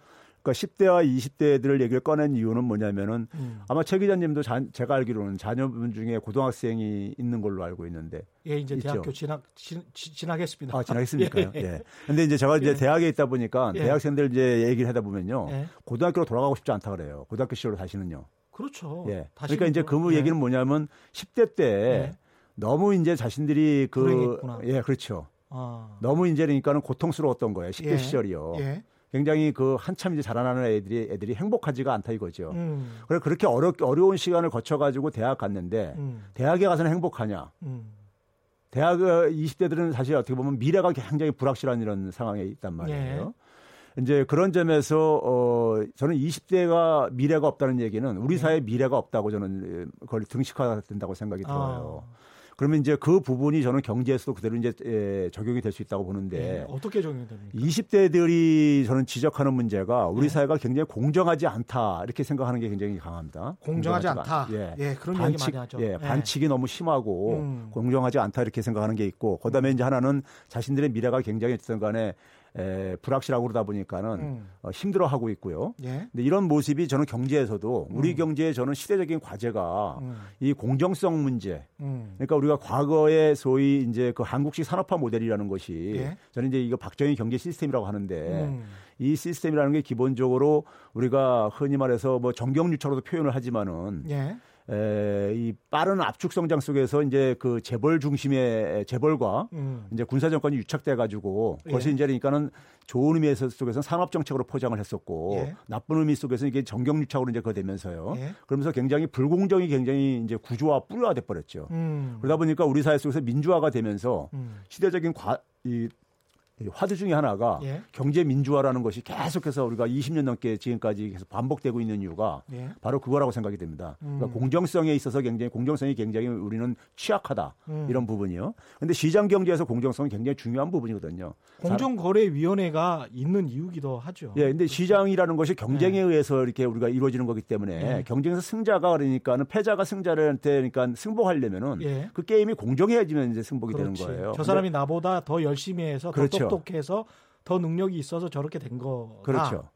그러니까 10대와 20대들을 얘기를 꺼낸 이유는 뭐냐면은 음. 아마 최 기자님도 자, 제가 알기로는 자녀분 중에 고등학생이 있는 걸로 알고 있는데 예 이제 있죠? 대학교 진학 진, 진학했습니다. 아 진학했습니까요? (laughs) 예. 예. 근데 이제 제가 이제 예. 대학에 있다 보니까 예. 대학생들 이제 얘기를 하다 보면요 예. 고등학교로 돌아가고 싶지 않다 그래요. 고등학교 시절로 다시는요. 그렇죠. 예. 그러니까 이제 그 예. 얘기는 뭐냐면 10대 때 예. 너무 이제 자신들이 그 불행했구나. 예, 그렇죠. 아. 너무 이제 그러니까는 고통스러웠던 거예요. 10대 시절이요. 굉장히 그 한참 이제 자라나는 애들이 애들이 행복하지가 않다 이거죠. 음. 그래 그렇게 어려 어려운 시간을 거쳐 가지고 대학 갔는데 음. 대학에 가서는 행복하냐? 음. 대학 20대들은 사실 어떻게 보면 미래가 굉장히 불확실한 이런 상황에 있단 말이에요. 예. 이제 그런 점에서 어 저는 20대가 미래가 없다는 얘기는 우리 네. 사회에 미래가 없다고 저는 그걸 등식화된다고 생각이 들어요. 아. 그러면 이제 그 부분이 저는 경제에서도 그대로 이제 예, 적용이 될 수 있다고 보는데 네, 어떻게 적용이 됩니까? 20대들이 저는 지적하는 문제가 우리 네. 사회가 굉장히 공정하지 않다 이렇게 생각하는 게 굉장히 강합니다. 공정하지 않다. 예, 예 그런 반칙, 얘기 많이 하죠. 예, 예, 반칙이 너무 심하고 음. 공정하지 않다 이렇게 생각하는 게 있고 그다음에 이제 하나는 자신들의 미래가 굉장히 어쨌든 간에 에, 불확실하고 그러다 보니까는 음. 어, 힘들어하고 있고요. 예. 근데 이런 모습이 저는 경제에서도 우리 음. 경제의 저는 시대적인 과제가 음. 이 공정성 문제. 음. 그러니까 우리가 과거에 소위 이제 그 한국식 산업화 모델이라는 것이 예. 저는 이제 이거 박정희 경제 시스템이라고 하는데 음. 이 시스템이라는 게 기본적으로 우리가 흔히 말해서 뭐 정경유착으로도 표현을 하지만은 예. 에, 이 빠른 압축 성장 속에서 이제 그 재벌 중심의 재벌과 음. 이제 군사 정권이 유착돼 가지고 그것이 예. 이제 그러니까는 좋은 의미 속에서 산업 정책으로 포장을 했었고 예. 나쁜 의미 속에서 이게 정경 유착으로 이제 그 되면서요. 예. 그러면서 굉장히 불공정이 굉장히 이제 구조화 뿌려가 돼 버렸죠. 음. 그러다 보니까 우리 사회 속에서 민주화가 되면서 음. 시대적인 과, 이 화두 중에 하나가 예. 경제 민주화라는 것이 계속해서 우리가 20년 넘게 지금까지 계속 반복되고 있는 이유가 예. 바로 그거라고 생각이 됩니다. 그러니까 음. 공정성에 있어서 굉장히 공정성이 굉장히 우리는 취약하다 음. 이런 부분이요. 근데 시장 경제에서 공정성이 굉장히 중요한 부분이거든요. 공정거래위원회가 있는 이유기도 하죠. 예, 근데 시장이라는 것이 경쟁에 예. 의해서 이렇게 우리가 이루어지는 거기 때문에 예. 경쟁에서 승자가 그러니까는 패자가 승자한테 그러니까 승복하려면은 예. 그 게임이 공정해지면 이제 승복이 그렇지. 되는 거예요. 저 사람이 나보다 더 열심히 해서 그렇죠. 똑똑해서 더 능력이 있어서 저렇게 된 거. 그렇죠.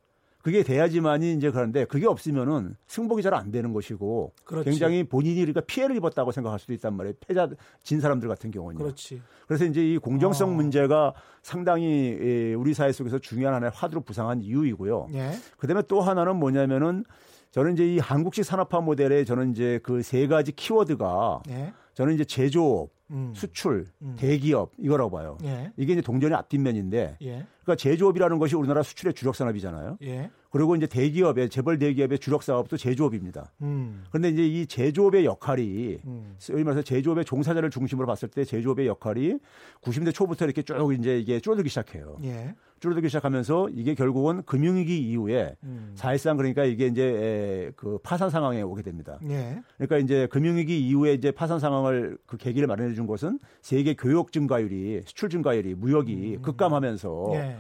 그게 돼야지만이 이제 그런데 그게 없으면은 승복이 잘 안 되는 것이고 그렇지. 굉장히 본인이 그러니까 피해를 입었다고 생각할 수도 있단 말이에요. 패자 진 사람들 같은 경우는. 그렇지. 그래서 이제 이 공정성 아. 문제가 상당히 우리 사회 속에서 중요한 하나의 화두로 부상한 이유이고요. 예. 그다음에 또 하나는 뭐냐면은 저는 이제 이 한국식 산업화 모델에 저는 이제 그 세 가지 키워드가 예. 저는 이제 제조업, 음. 수출, 음. 대기업 이거라고 봐요. 예. 이게 이제 동전의 앞뒷면인데, 예. 그러니까 제조업이라는 것이 우리나라 수출의 주력 산업이잖아요. 예. 그리고 이제 대기업의 재벌 대기업의 주력 사업도 제조업입니다. 음. 그런데 이제 이 제조업의 역할이 음. 소위 말해서 제조업의 종사자를 중심으로 봤을 때 제조업의 역할이 90대 초부터 이렇게 쭉 이제 이게 줄어들기 시작해요. 예. 줄어들기 시작하면서 이게 결국은 금융위기 이후에 음. 사실상 그러니까 이게 이제 그 파산 상황에 오게 됩니다. 예. 그러니까 이제 금융위기 이후에 이제 파산 상황을 그 계기를 마련해 준 것은 세계 교역 증가율이 수출 증가율이 무역이 음. 급감하면서 예.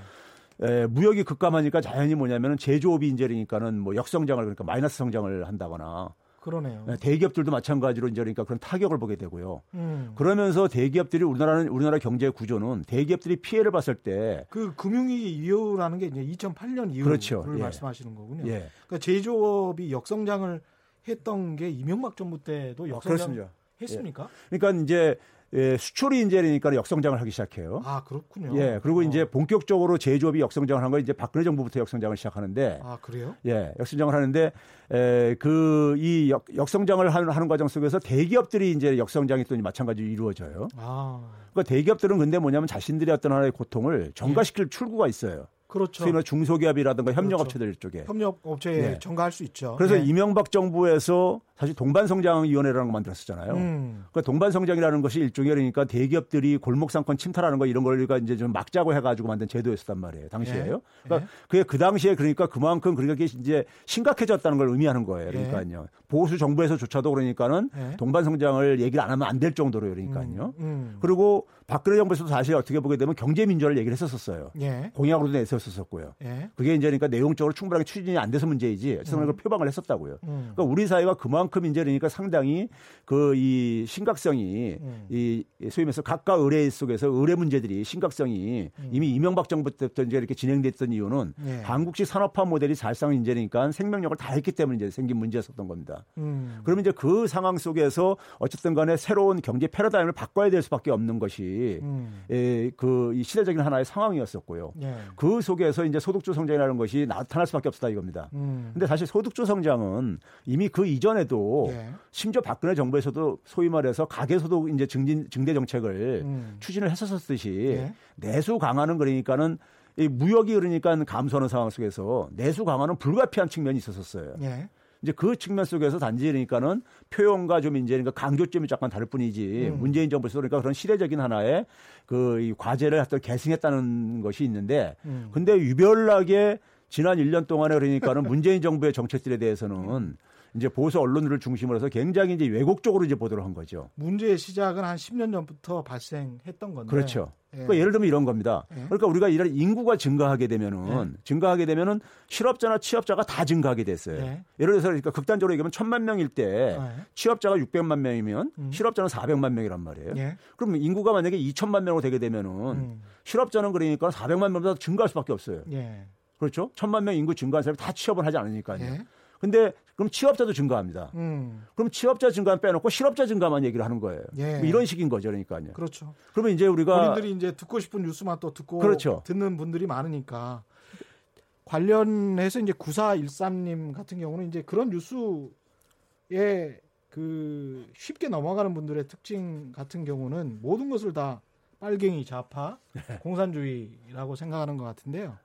에, 무역이 급감하니까 자연히 뭐냐면은 제조업이 인제니까는 뭐 역성장을 그러니까 마이너스 성장을 한다거나 그러네요. 대기업들도 마찬가지로 이제 그러니까 그런 타격을 보게 되고요. 음. 그러면서 대기업들이 우리나라는 우리나라 경제 구조는 대기업들이 피해를 봤을 때 그 금융위기 이후라는 게 이제 2008년 이후를 그렇죠. 예. 말씀하시는 거군요. 예. 그러니까 제조업이 역성장을 했던 게 이명박 정부 때도 역성장 아, 했습니까? 예. 그러니까 이제 예, 수출이 이제 그러니까 역성장을 하기 시작해요. 아 그렇군요. 예, 그리고 어. 이제 본격적으로 제조업이 역성장을 한 건 이제 박근혜 정부부터 역성장을 시작하는데. 아 그래요? 예, 역성장을 하는데 에, 그이 역성장을 하는, 하는 과정 속에서 대기업들이 이제 역성장이 또 마찬가지로 이루어져요. 아. 그러니까 대기업들은 근데 뭐냐면 자신들의 어떤 하나의 고통을 전가시킬 예. 출구가 있어요. 그렇죠. 소위 중소기업이라든가 협력업체들 그렇죠. 쪽에 협력업체에 네. 전가할 수 있죠. 그래서 네. 이명박 정부에서 사실 동반성장위원회라는 거 만들었었잖아요. 음. 그러니까 동반성장이라는 것이 일종의 그러니까 대기업들이 골목상권 침탈하는 거 이런 걸 우리가 이제 좀 막자고 해가지고 만든 제도였단 말이에요. 당시에요. 네. 그러니까 네. 그게 그 당시에 그러니까 그만큼 그러니까 이제 심각해졌다는 걸 의미하는 거예요. 네. 그러니까요. 보수 정부에서조차도 그러니까는 네. 동반성장을 얘기를 안 하면 안 될 정도로 그러니까요. 음. 음. 그리고 박근혜 정부에서도 사실 어떻게 보게 되면 경제 민주화를 얘기를 했었었어요. 예. 공약으로도 내 세웠었고요. 예. 그게 이제 그러니까 내용적으로 충분하게 추진이 안 돼서 문제이지. 어쨌든 음. 표방을 했었다고요. 음. 그러니까 우리 사회가 그만큼 이제 그러니까 상당히 그 이 심각성이 음. 이 소위 말해서 각각 의뢰 속에서 의뢰 문제들이 심각성이 음. 이미 이명박 정부 때부터 이제 이렇게 진행됐던 이유는 예. 한국식 산업화 모델이 사실상 이제 그러니까 생명력을 다했기 때문에 이제 생긴 문제였었던 겁니다. 음. 그러면 이제 그 상황 속에서 어쨌든 간에 새로운 경제 패러다임을 바꿔야 될 수밖에 없는 것이 음. 에, 그이 시대적인 하나의 상황이었었고요. 예. 그 속에서 이제 소득주 성장이라는 것이 나타날 수밖에 없다 이겁니다. 음. 근데 사실 소득주 성장은 이미 그 이전에도 예. 심지어 박근혜 정부에서도 소위 말해서 가계 소득 이제 증진 증대 정책을 음. 추진을 했었었듯이 예. 내수 강화는 그러니까는 이 무역이 그러니까 감소하는 상황 속에서 내수 강화는 불가피한 측면이 있었었어요. 예. 이제 그 측면 속에서 단지 그러니까는 표현과 좀 이제 그러니까 강조점이 잠깐 다를 뿐이지 음. 문재인 정부에서 그러니까 그런 시대적인 하나의 그 과제를 하여 계승했다는 것이 있는데 음. 근데 유별나게 지난 1년 동안에 그러니까는 문재인 정부의 정책들에 대해서는 이제 보수 언론들을 중심으로 해서 굉장히 이제 왜곡적으로 이제 보도를 한 거죠. 문제의 시작은 한 10년 전부터 발생했던 건데. 그렇죠. 예. 그러니까 예를 들면 이런 겁니다. 예. 그러니까 우리가 이런 인구가 증가하게 되면은 예. 증가하게 되면은 실업자나 취업자가 다 증가하게 됐어요. 예. 를 들어서 그러니까 극단적으로 얘기하면 천만 명일 때 예. 취업자가 600만 명이면 음. 실업자는 400만 명이란 말이에요. 예. 그럼 인구가 만약에 2천만 명으로 되게 되면은 음. 실업자는 그러니까 400만 명보다 증가할 수밖에 없어요. 예. 그렇죠? 천만 명 인구 증가한 사람이 다 취업을 하지 않으니까요. 근데 그럼 취업자도 증가합니다. 음. 그럼 취업자 증가만 빼놓고 실업자 증가만 얘기를 하는 거예요. 예. 뭐 이런 식인 거죠, 그러니까요. 그렇죠. 그러면 이제 우리가 본인들이 이제 듣고 싶은 뉴스만 또 듣고 그렇죠. 듣는 분들이 많으니까 관련해서 이제 9413님 같은 경우는 이제 그런 뉴스에 그 쉽게 넘어가는 분들의 특징 같은 경우는 모든 것을 다 빨갱이 좌파 네. 공산주의라고 생각하는 것 같은데요.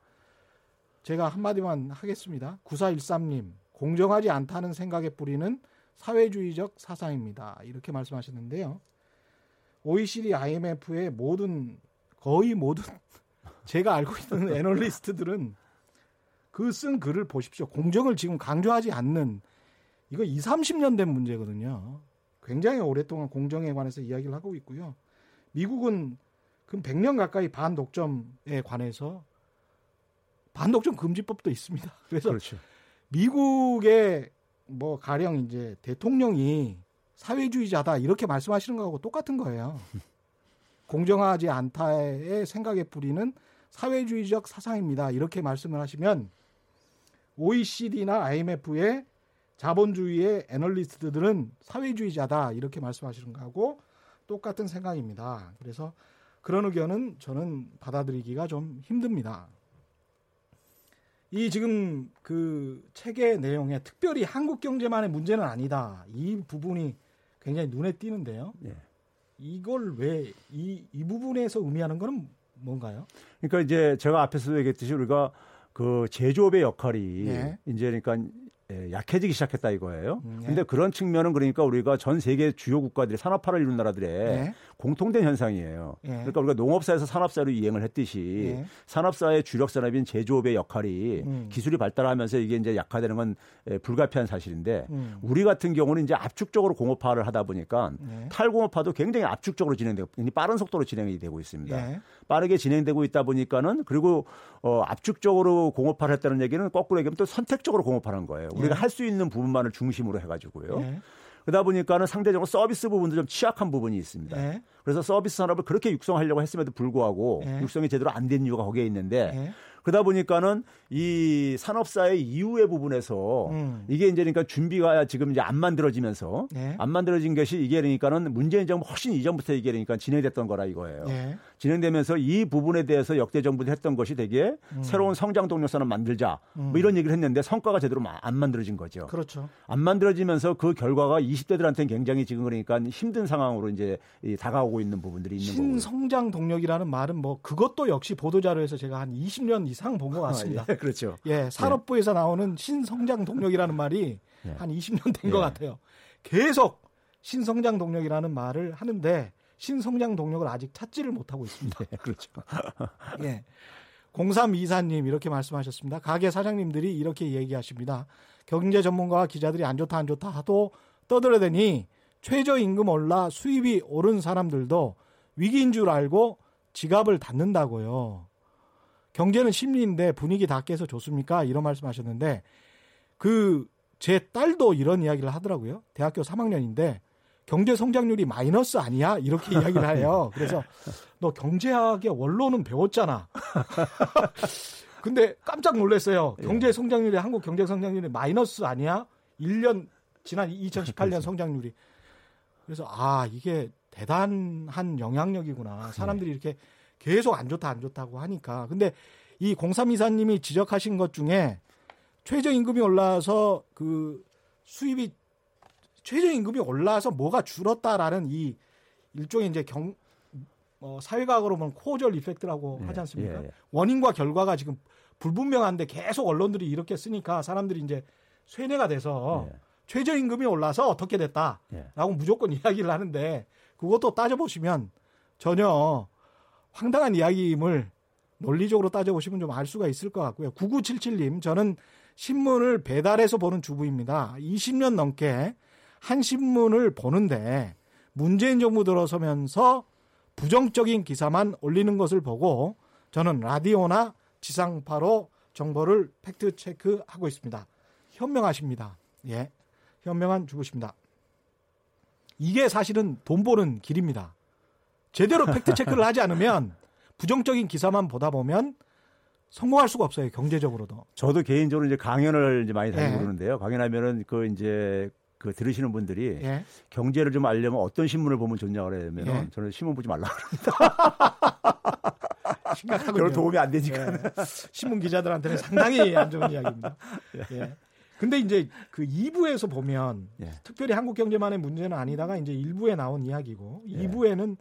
제가 한마디만 하겠습니다. 9413님 공정하지 않다는 생각에 뿌리는 사회주의적 사상입니다. 이렇게 말씀하셨는데요. OECD, IMF의 모든 거의 모든 (laughs) 제가 알고 있는 애널리스트들은 그 쓴 글을 보십시오. 공정을 지금 강조하지 않는 이거 2, 30년 된 문제거든요. 굉장히 오랫동안 공정에 관해서 이야기를 하고 있고요. 미국은 그 100년 가까이 반독점에 관해서 반독점 금지법도 있습니다. 그래서 그렇죠. 미국의 뭐 가령 이제 대통령이 사회주의자다 이렇게 말씀하시는 거하고 똑같은 거예요. (laughs) 공정하지 않다의 생각에 뿌리는 사회주의적 사상입니다. 이렇게 말씀을 하시면 OECD나 IMF의 자본주의의 애널리스트들은 사회주의자다 이렇게 말씀하시는 거하고 똑같은 생각입니다. 그래서 그런 의견은 저는 받아들이기가 좀 힘듭니다. 이 지금 그 책의 내용에 특별히 한국 경제만의 문제는 아니다. 이 부분이 굉장히 눈에 띄는데요. 예. 이걸 왜 이 이 부분에서 의미하는 거는 뭔가요? 그러니까 이제 제가 앞에서도 얘기했듯이 우리가 그 제조업의 역할이 예. 이제 그러니까 예, 약해지기 시작했다 이거예요. 음, 예. 근데 그런 측면은 그러니까 우리가 전 세계 주요 국가들이 산업화를 이룬 나라들의 예. 공통된 현상이에요. 예. 그러니까 우리가 농업사에서 산업사로 이행을 했듯이 예. 산업사의 주력 산업인 제조업의 역할이 음. 기술이 발달하면서 이게 이제 약화되는 건 예, 불가피한 사실인데 음. 우리 같은 경우는 이제 압축적으로 공업화를 하다 보니까 탈공업화도 굉장히 압축적으로 진행되고 빠른 속도로 진행이 되고 있습니다. 빠르게 진행되고 있다 보니까는 그리고 어 압축적으로 공업화를 했다는 얘기는 거꾸로 얘기하면 또 선택적으로 공업화하는 거예요. 우리가 네. 할수 있는 부분만을 중심으로 해가지고요. 네. 그러다 보니까는 상대적으로 서비스 부분도 좀 취약한 부분이 있습니다. 네. 그래서 서비스 산업을 그렇게 육성하려고 했음에도 불구하고 네. 육성이 제대로 안 된 이유가 거기에 있는데 네. 그러다 보니까는 이 산업사의 이후의 부분에서 음. 이게 이제 그러니까 준비가 지금 이제 안 만들어지면서 네. 안 만들어진 것이 이게 그러니까는 문재인 정부 훨씬 이전부터 이게 그러니까 진행됐던 거라 이거예요. 네. 진행되면서 이 부분에 대해서 역대 정부들이 했던 것이 되게 음. 새로운 성장 동력선을 만들자 음. 뭐 이런 얘기를 했는데 성과가 제대로 안 만들어진 거죠. 그렇죠. 안 만들어지면서 그 결과가 20대들한테는 굉장히 지금 그러니까 힘든 상황으로 이제 다가오고 있는 부분들이 있는 거고요. 신성장 동력이라는 말은 뭐 그것도 역시 보도자료에서 제가 한 20년 이상 본 것 같습니다. 아, 예, 그렇죠. (laughs) 예, 산업부에서 나오는 신성장 동력이라는 말이 예. 한 20년 된것 예. 같아요. 계속 신성장 동력이라는 말을 하는데 신성장 동력을 아직 찾지를 못하고 있습니다. 네, 그렇죠. (laughs) 예. 0324님 이렇게 말씀하셨습니다. 가게 사장님들이 이렇게 얘기하십니다. 경제 전문가와 기자들이 안 좋다 안 좋다 하도 떠들어대니 최저임금 올라 수입이 오른 사람들도 위기인 줄 알고 지갑을 닫는다고요. 경제는 심리인데 분위기 다 깨서 좋습니까? 이런 말씀하셨는데 그 제 딸도 이런 이야기를 하더라고요. 대학교 3학년인데 경제 성장률이 마이너스 아니야? 이렇게 (laughs) 이야기를 해요. 그래서 너 경제학의 원론은 배웠잖아. (laughs) 근데 깜짝 놀랐어요. 예. 경제 성장률이 한국 경제 성장률이 마이너스 아니야? 1년 지난 2018년 (laughs) 성장률이. 그래서 아, 이게 대단한 영향력이구나. 사람들이 이렇게 계속 안 좋다 안 좋다고 하니까. 근데 이 공삼 이사님이 지적하신 것 중에 최저임금이 올라서 그 수입이 최저임금이 올라서 뭐가 줄었다라는 이 일종의 이제 경 어, 사회과학으로 보면 코어절 이펙트라고 예, 하지 않습니까? 예, 예. 원인과 결과가 지금 불분명한데 계속 언론들이 이렇게 쓰니까 사람들이 이제 쇠뇌가 돼서 예. 최저임금이 올라서 어떻게 됐다라고 예. 무조건 (laughs) 이야기를 하는데 그것도 따져보시면 전혀 황당한 이야기임을 논리적으로 따져보시면 좀 알 수가 있을 것 같고요. 9977님, 저는 신문을 배달해서 보는 주부입니다. 20년 넘게 한 신문을 보는데 문재인 정부 들어서면서 부정적인 기사만 올리는 것을 보고 저는 라디오나 지상파로 정보를 팩트 체크하고 있습니다. 현명하십니다. 예. 현명한 주부십니다. 이게 사실은 돈 버는 길입니다. 제대로 팩트 체크를 하지 않으면 부정적인 기사만 보다 보면 성공할 수가 없어요 경제적으로도. 저도 개인적으로 이제 강연을 이제 많이 다니고 예. 그러는데요. 강연하면은 그 이제 그 들으시는 분들이 예. 경제를 좀 알려면 어떤 신문을 보면 좋냐 그러면 예. 저는 신문 보지 말라 그럽니다. (laughs) 심각하군요. 별로 도움이 안 되니까. 예. 신문 기자들한테는 상당히 안 좋은 이야기입니다. 예. 근데 이제 그 2부에서 보면 예. 특별히 한국 경제만의 문제는 아니다가 이제 1부에 나온 이야기고 2부에는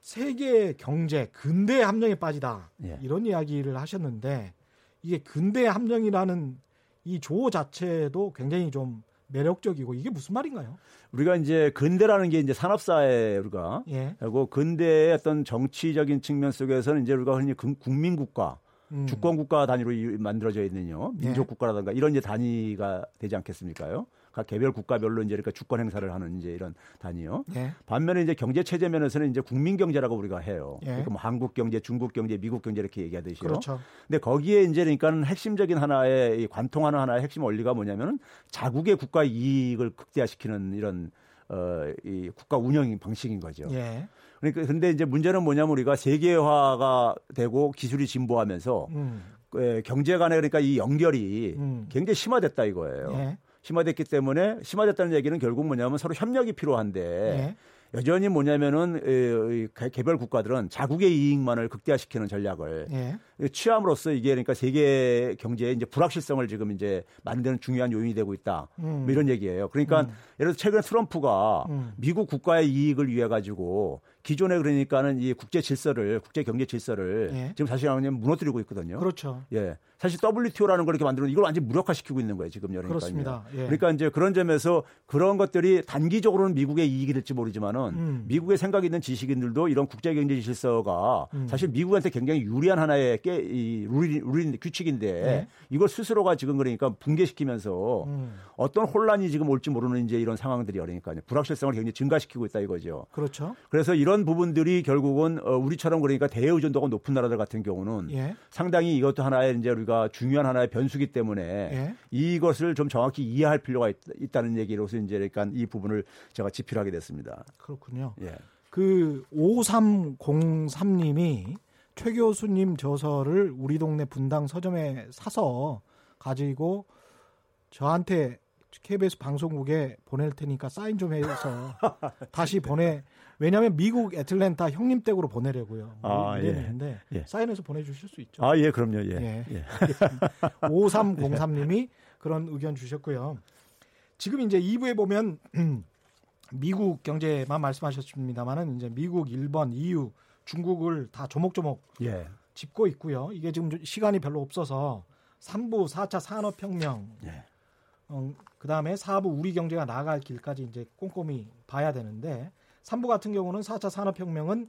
세계 경제 근대 함정에 빠지다 예. 이런 이야기를 하셨는데 이게 근대 함정이라는 이 조어 자체도 굉장히 좀 매력적이고 이게 무슨 말인가요? 우리가 이제 근대라는 게 이제 산업사회 우리가 예. 그리고 근대의 어떤 정치적인 측면 속에서는 이제 우리가 흔히 국민국가 음. 주권국가 단위로 만들어져 있는요 민족국가라든가 이런 이제 단위가 되지 않겠습니까요? 각 개별 국가별로 이제 그러니까 주권 행사를 하는 이제 이런 단위요. 예. 반면에 이제 경제 체제 면에서는 이제 국민 경제라고 우리가 해요. 예. 그러니까 뭐 한국 경제, 중국 경제, 미국 경제 이렇게 얘기하듯이요. 그렇죠. 근데 거기에 이제 그러니까는 핵심적인 하나의 관통하는 하나의 핵심 원리가 뭐냐면은 자국의 국가 이익을 극대화시키는 이런 어, 이 국가 운영 방식인 거죠. 예. 그러니까 근데 이제 문제는 뭐냐면 우리가 세계화가 되고 기술이 진보하면서 음. 예, 경제 간에 그러니까 이 연결이 음. 굉장히 심화됐다 이거예요. 예. 심화됐기 때문에 심화됐다는 얘기는 결국 뭐냐면 서로 협력이 필요한데 예. 여전히 뭐냐면은 개별 국가들은 자국의 이익만을 극대화시키는 전략을 예. 취함으로써 이게 그러니까 세계 경제의 이제 불확실성을 지금 이제 만드는 중요한 요인이 되고 있다. 음. 뭐 이런 얘기예요. 그러니까 음. 예를 들어 최근에 트럼프가 음. 미국 국가의 이익을 위해 가지고 기존에 그러니까는 이 국제 질서를 국제 경제 질서를 예. 지금 사실 그냥 무너뜨리고 있거든요. 그렇죠. 예. 사실 WTO라는 걸 이렇게 만들어 이걸 완전 무력화시키고 있는 거예요 지금 그러니까. 그렇습니다. 예. 그러니까 이제 그런 점에서 그런 것들이 단기적으로는 미국의 이익이 될지 모르지만은 음. 미국의 생각 있는 지식인들도 이런 국제 경제 질서가 음. 사실 미국한테 굉장히 유리한 하나의 깨, 이 룰이, 룰 규칙인데 예. 이걸 스스로가 지금 그러니까 붕괴시키면서 음. 어떤 혼란이 지금 올지 모르는 이제 이런 상황들이 그러니까 불확실성을 굉장히 증가시키고 있다 이거죠. 그렇죠. 그래서 이런 부분들이 결국은 어, 우리처럼 그러니까 대의존도가 높은 나라들 같은 경우는 예. 상당히 이것도 하나의 이제 우리가 우리가 중요한 하나의 변수기 때문에 예? 이것을 좀 정확히 이해할 필요가 있, 다는 얘기로서 이제 그러니까 이 부분을 제가 집필하게 됐습니다. 그렇군요. 예. 그 5303님이 최 교수님 저서를 우리 동네 분당 서점에 사서 가지고 저한테 KBS 방송국에 보낼 테니까 사인 좀 해서 (laughs) 다시 보내 왜냐하면 미국 애틀랜타 형님 댁으로 보내려고요. 아, 이랬는데 예. 예. 사인해서 보내주실 수 있죠. 아, 예, 그럼요. 예. 예. 예. 5303님이 (laughs) 그런 의견 주셨고요. 지금 이제 2부에 보면 (clears throat) 미국 경제만 말씀하셨습니다만은 이제 미국, 일본, EU, 중국을 다 조목조목 예. 짚고 있고요. 이게 지금 시간이 별로 없어서 3부 4차 산업혁명, 예. 어, 그 다음에 4부 우리 경제가 나아갈 길까지 이제 꼼꼼히 봐야 되는데 3부 같은 경우는 4차 산업혁명은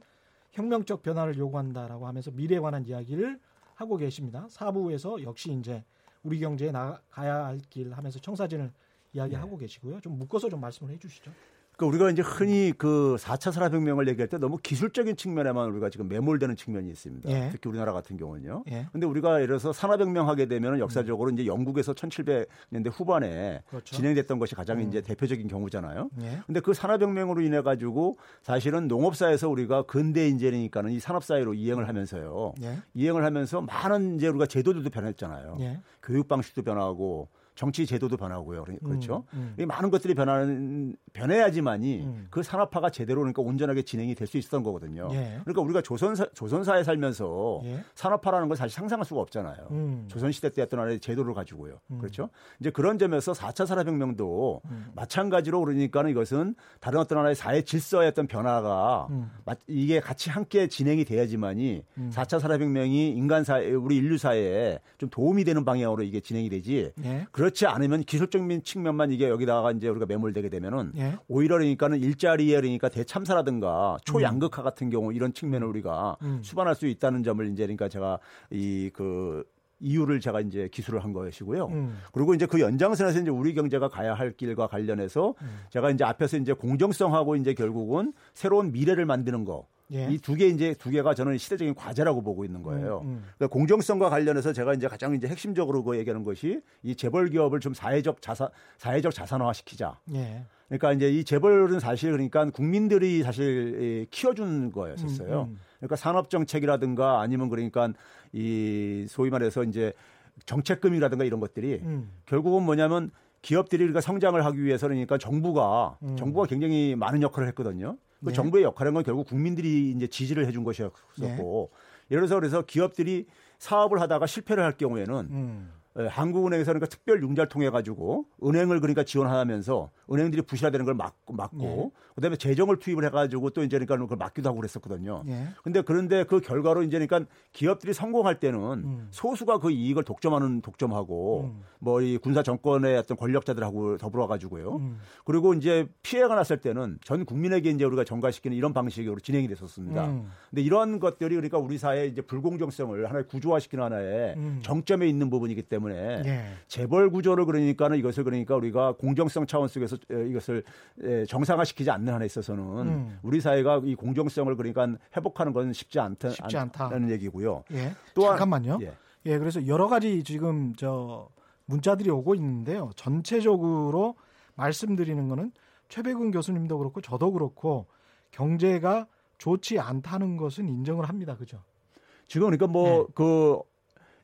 혁명적 변화를 요구한다라고 하면서 미래에 관한 이야기를 하고 계십니다. 4부에서 역시 이제 우리 경제에 나가야 할 길 하면서 청사진을 이야기하고 네. 계시고요. 좀 묶어서 좀 말씀을 해 주시죠. 그러니까 우리가 이제 흔히 그 4차 산업혁명을 얘기할 때 너무 기술적인 측면에만 우리가 지금 매몰되는 측면이 있습니다. 예. 특히 우리나라 같은 경우는요. 예. 근데 우리가 예를 들어서 산업혁명 하게 되면 역사적으로 음. 이제 영국에서 1700년대 후반에 그렇죠. 진행됐던 것이 가장 음. 이제 대표적인 경우잖아요. 예. 근데 그 산업혁명으로 인해 가지고 사실은 농업사에서 우리가 근대 인재니까는 이 산업사회로 이행을 하면서요. 예. 이행을 하면서 많은 이제 우리가 제도들도 변했잖아요. 예. 교육 방식도 변하고 정치 제도도 변하고요. 그렇죠. 음, 음. 많은 것들이 변하는 변해야지만이 음. 그 산업화가 제대로 그러니까 온전하게 진행이 될 수 있었던 거거든요. 예. 그러니까 우리가 조선사 조선사에 살면서 예. 산업화라는 건 사실 상상할 수가 없잖아요. 음. 조선 시대 때 어떤 하나의 제도를 가지고요. 음. 그렇죠. 이제 그런 점에서 4차 산업혁명도 음. 마찬가지로 그러니까는 이것은 다른 어떤 하나의 사회 질서의 어떤 변화가 이게 같이 함께 진행이 돼야지만이 4차 산업혁명이 인간 사회 우리 인류 사회에 좀 도움이 되는 방향으로 이게 진행이 되지. 예. 그렇지 않으면 기술적인 측면만 이게 여기다가 이제 우리가 매몰되게 되면은 예. 오히려 그러니까는 일자리에 그러니까 대참사라든가 초양극화 같은 경우 이런 측면을 우리가 음. 수반할 수 있다는 점을 이제 그러니까 제가 이그 이유를 제가 이제 기술을 한 것이고요. 음. 그리고 이제 그 연장선에서 이제 우리 경제가 가야 할 길과 관련해서 음. 제가 이제 앞에서 이제 공정성하고 이제 결국은 새로운 미래를 만드는 거 예. 이두 개 이제 두 개가 저는 시대적인 과제라고 보고 있는 거예요. 음, 음. 그러니까 공정성과 관련해서 제가 이제 가장 이제 핵심적으로 그 얘기하는 것이 이 재벌 기업을 좀 사회적 자산 사회적 자산화 시키자. 예. 그러니까 이제 이 재벌은 사실 그러니까 국민들이 사실 키워준 거였었어요. 음, 음. 그러니까 산업 정책이라든가 아니면 그러니까 이 소위 말해서 이제 정책금이라든가 이런 것들이 음. 결국은 뭐냐면 기업들이 그러니까 성장을 하기 위해서 그러니까 정부가 음. 정부가 굉장히 많은 역할을 했거든요. 그 네. 정부의 역할은 건 결국 국민들이 이제 지지를 해준 것이었고 네. 예를 들어서 그래서 기업들이 사업을 하다가 실패를 할 경우에는 음. 예, 한국은행에서 그러니까 특별 융자를 통해 가지고 은행을 그러니까 지원하면서 은행들이 부실화되는 걸 막고 막고 예. 그다음에 재정을 투입을 해가지고 또 이제 그러니까 그걸 막기도 하고 그랬었거든요. 예. 근데 그런데 그 결과로 이제 그러니까 기업들이 성공할 때는 음. 소수가 그 이익을 독점하는 독점하고 음. 뭐이 군사 정권의 어떤 권력자들하고 더불어 가지고요. 음. 그리고 이제 피해가 났을 때는 전 국민에게 이제 우리가 전가시키는 이런 방식으로 진행이 됐었습니다. 음. 근데 이런 것들이 그러니까 우리 사회의 이제 불공정성을 하나의 구조화시키는 하나의 음. 정점에 있는 부분이기 때문에. 때문에 예. 재벌 구조를 그러니까는 이것을 그러니까 우리가 공정성 차원 속에서 이것을 정상화시키지 않는 한에 있어서는 음. 우리 사회가 이 공정성을 그러니까 회복하는 건 쉽지 않다, 쉽지 않다는 얘기고요. 예. 또 잠깐만요. 예. 예, 그래서 여러 가지 지금 저 문자들이 오고 있는데요. 전체적으로 말씀드리는 거는 최백운 교수님도 그렇고 저도 그렇고 경제가 좋지 않다는 것은 인정을 합니다. 그죠? 지금 그러니까 뭐그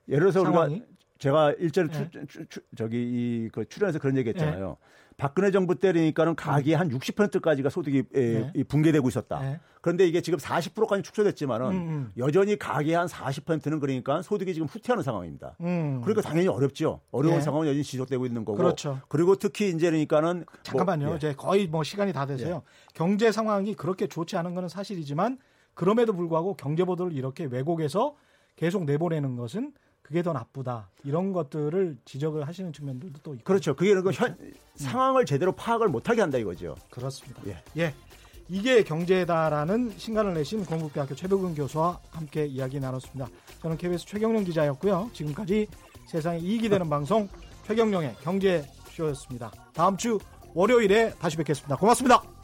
예. 예를 들어서 상황이? 우리가 제가 일전에 네. 추, 추, 저기 이 그 출연해서 그런 얘기 했잖아요. 네. 박근혜 정부 때리니까는 가계 음. 한 60%까지가 소득이 네. 붕괴되고 있었다. 네. 그런데 이게 지금 40%까지 축소됐지만은 음, 음. 여전히 가계 한 40%는 그러니까 소득이 지금 후퇴하는 상황입니다. 음. 그러니까 당연히 어렵죠. 어려운 네. 상황은 여전히 지속되고 있는 거고. 그렇죠. 그리고 특히 이제 그러니까는 뭐 잠깐만요. 뭐, 예. 이제 거의 뭐 시간이 다 돼서요. 예. 경제 상황이 그렇게 좋지 않은 것은 사실이지만 그럼에도 불구하고 경제 보도를 이렇게 왜곡해서 계속 내보내는 것은 그게 더 나쁘다 이런 것들을 지적을 하시는 측면들도 또 있고 그렇죠. 그게 그렇죠. 현, 음. 상황을 제대로 파악을 못하게 한다 이거죠. 그렇습니다. 예. 예. 이게 경제다라는 신간을 내신 건국대학교 최백운 교수와 함께 이야기 나눴습니다. 저는 KBS 최경령 기자였고요. 지금까지 세상에 이익이 되는 방송 최경령의 경제쇼였습니다. 다음 주 월요일에 다시 뵙겠습니다. 고맙습니다.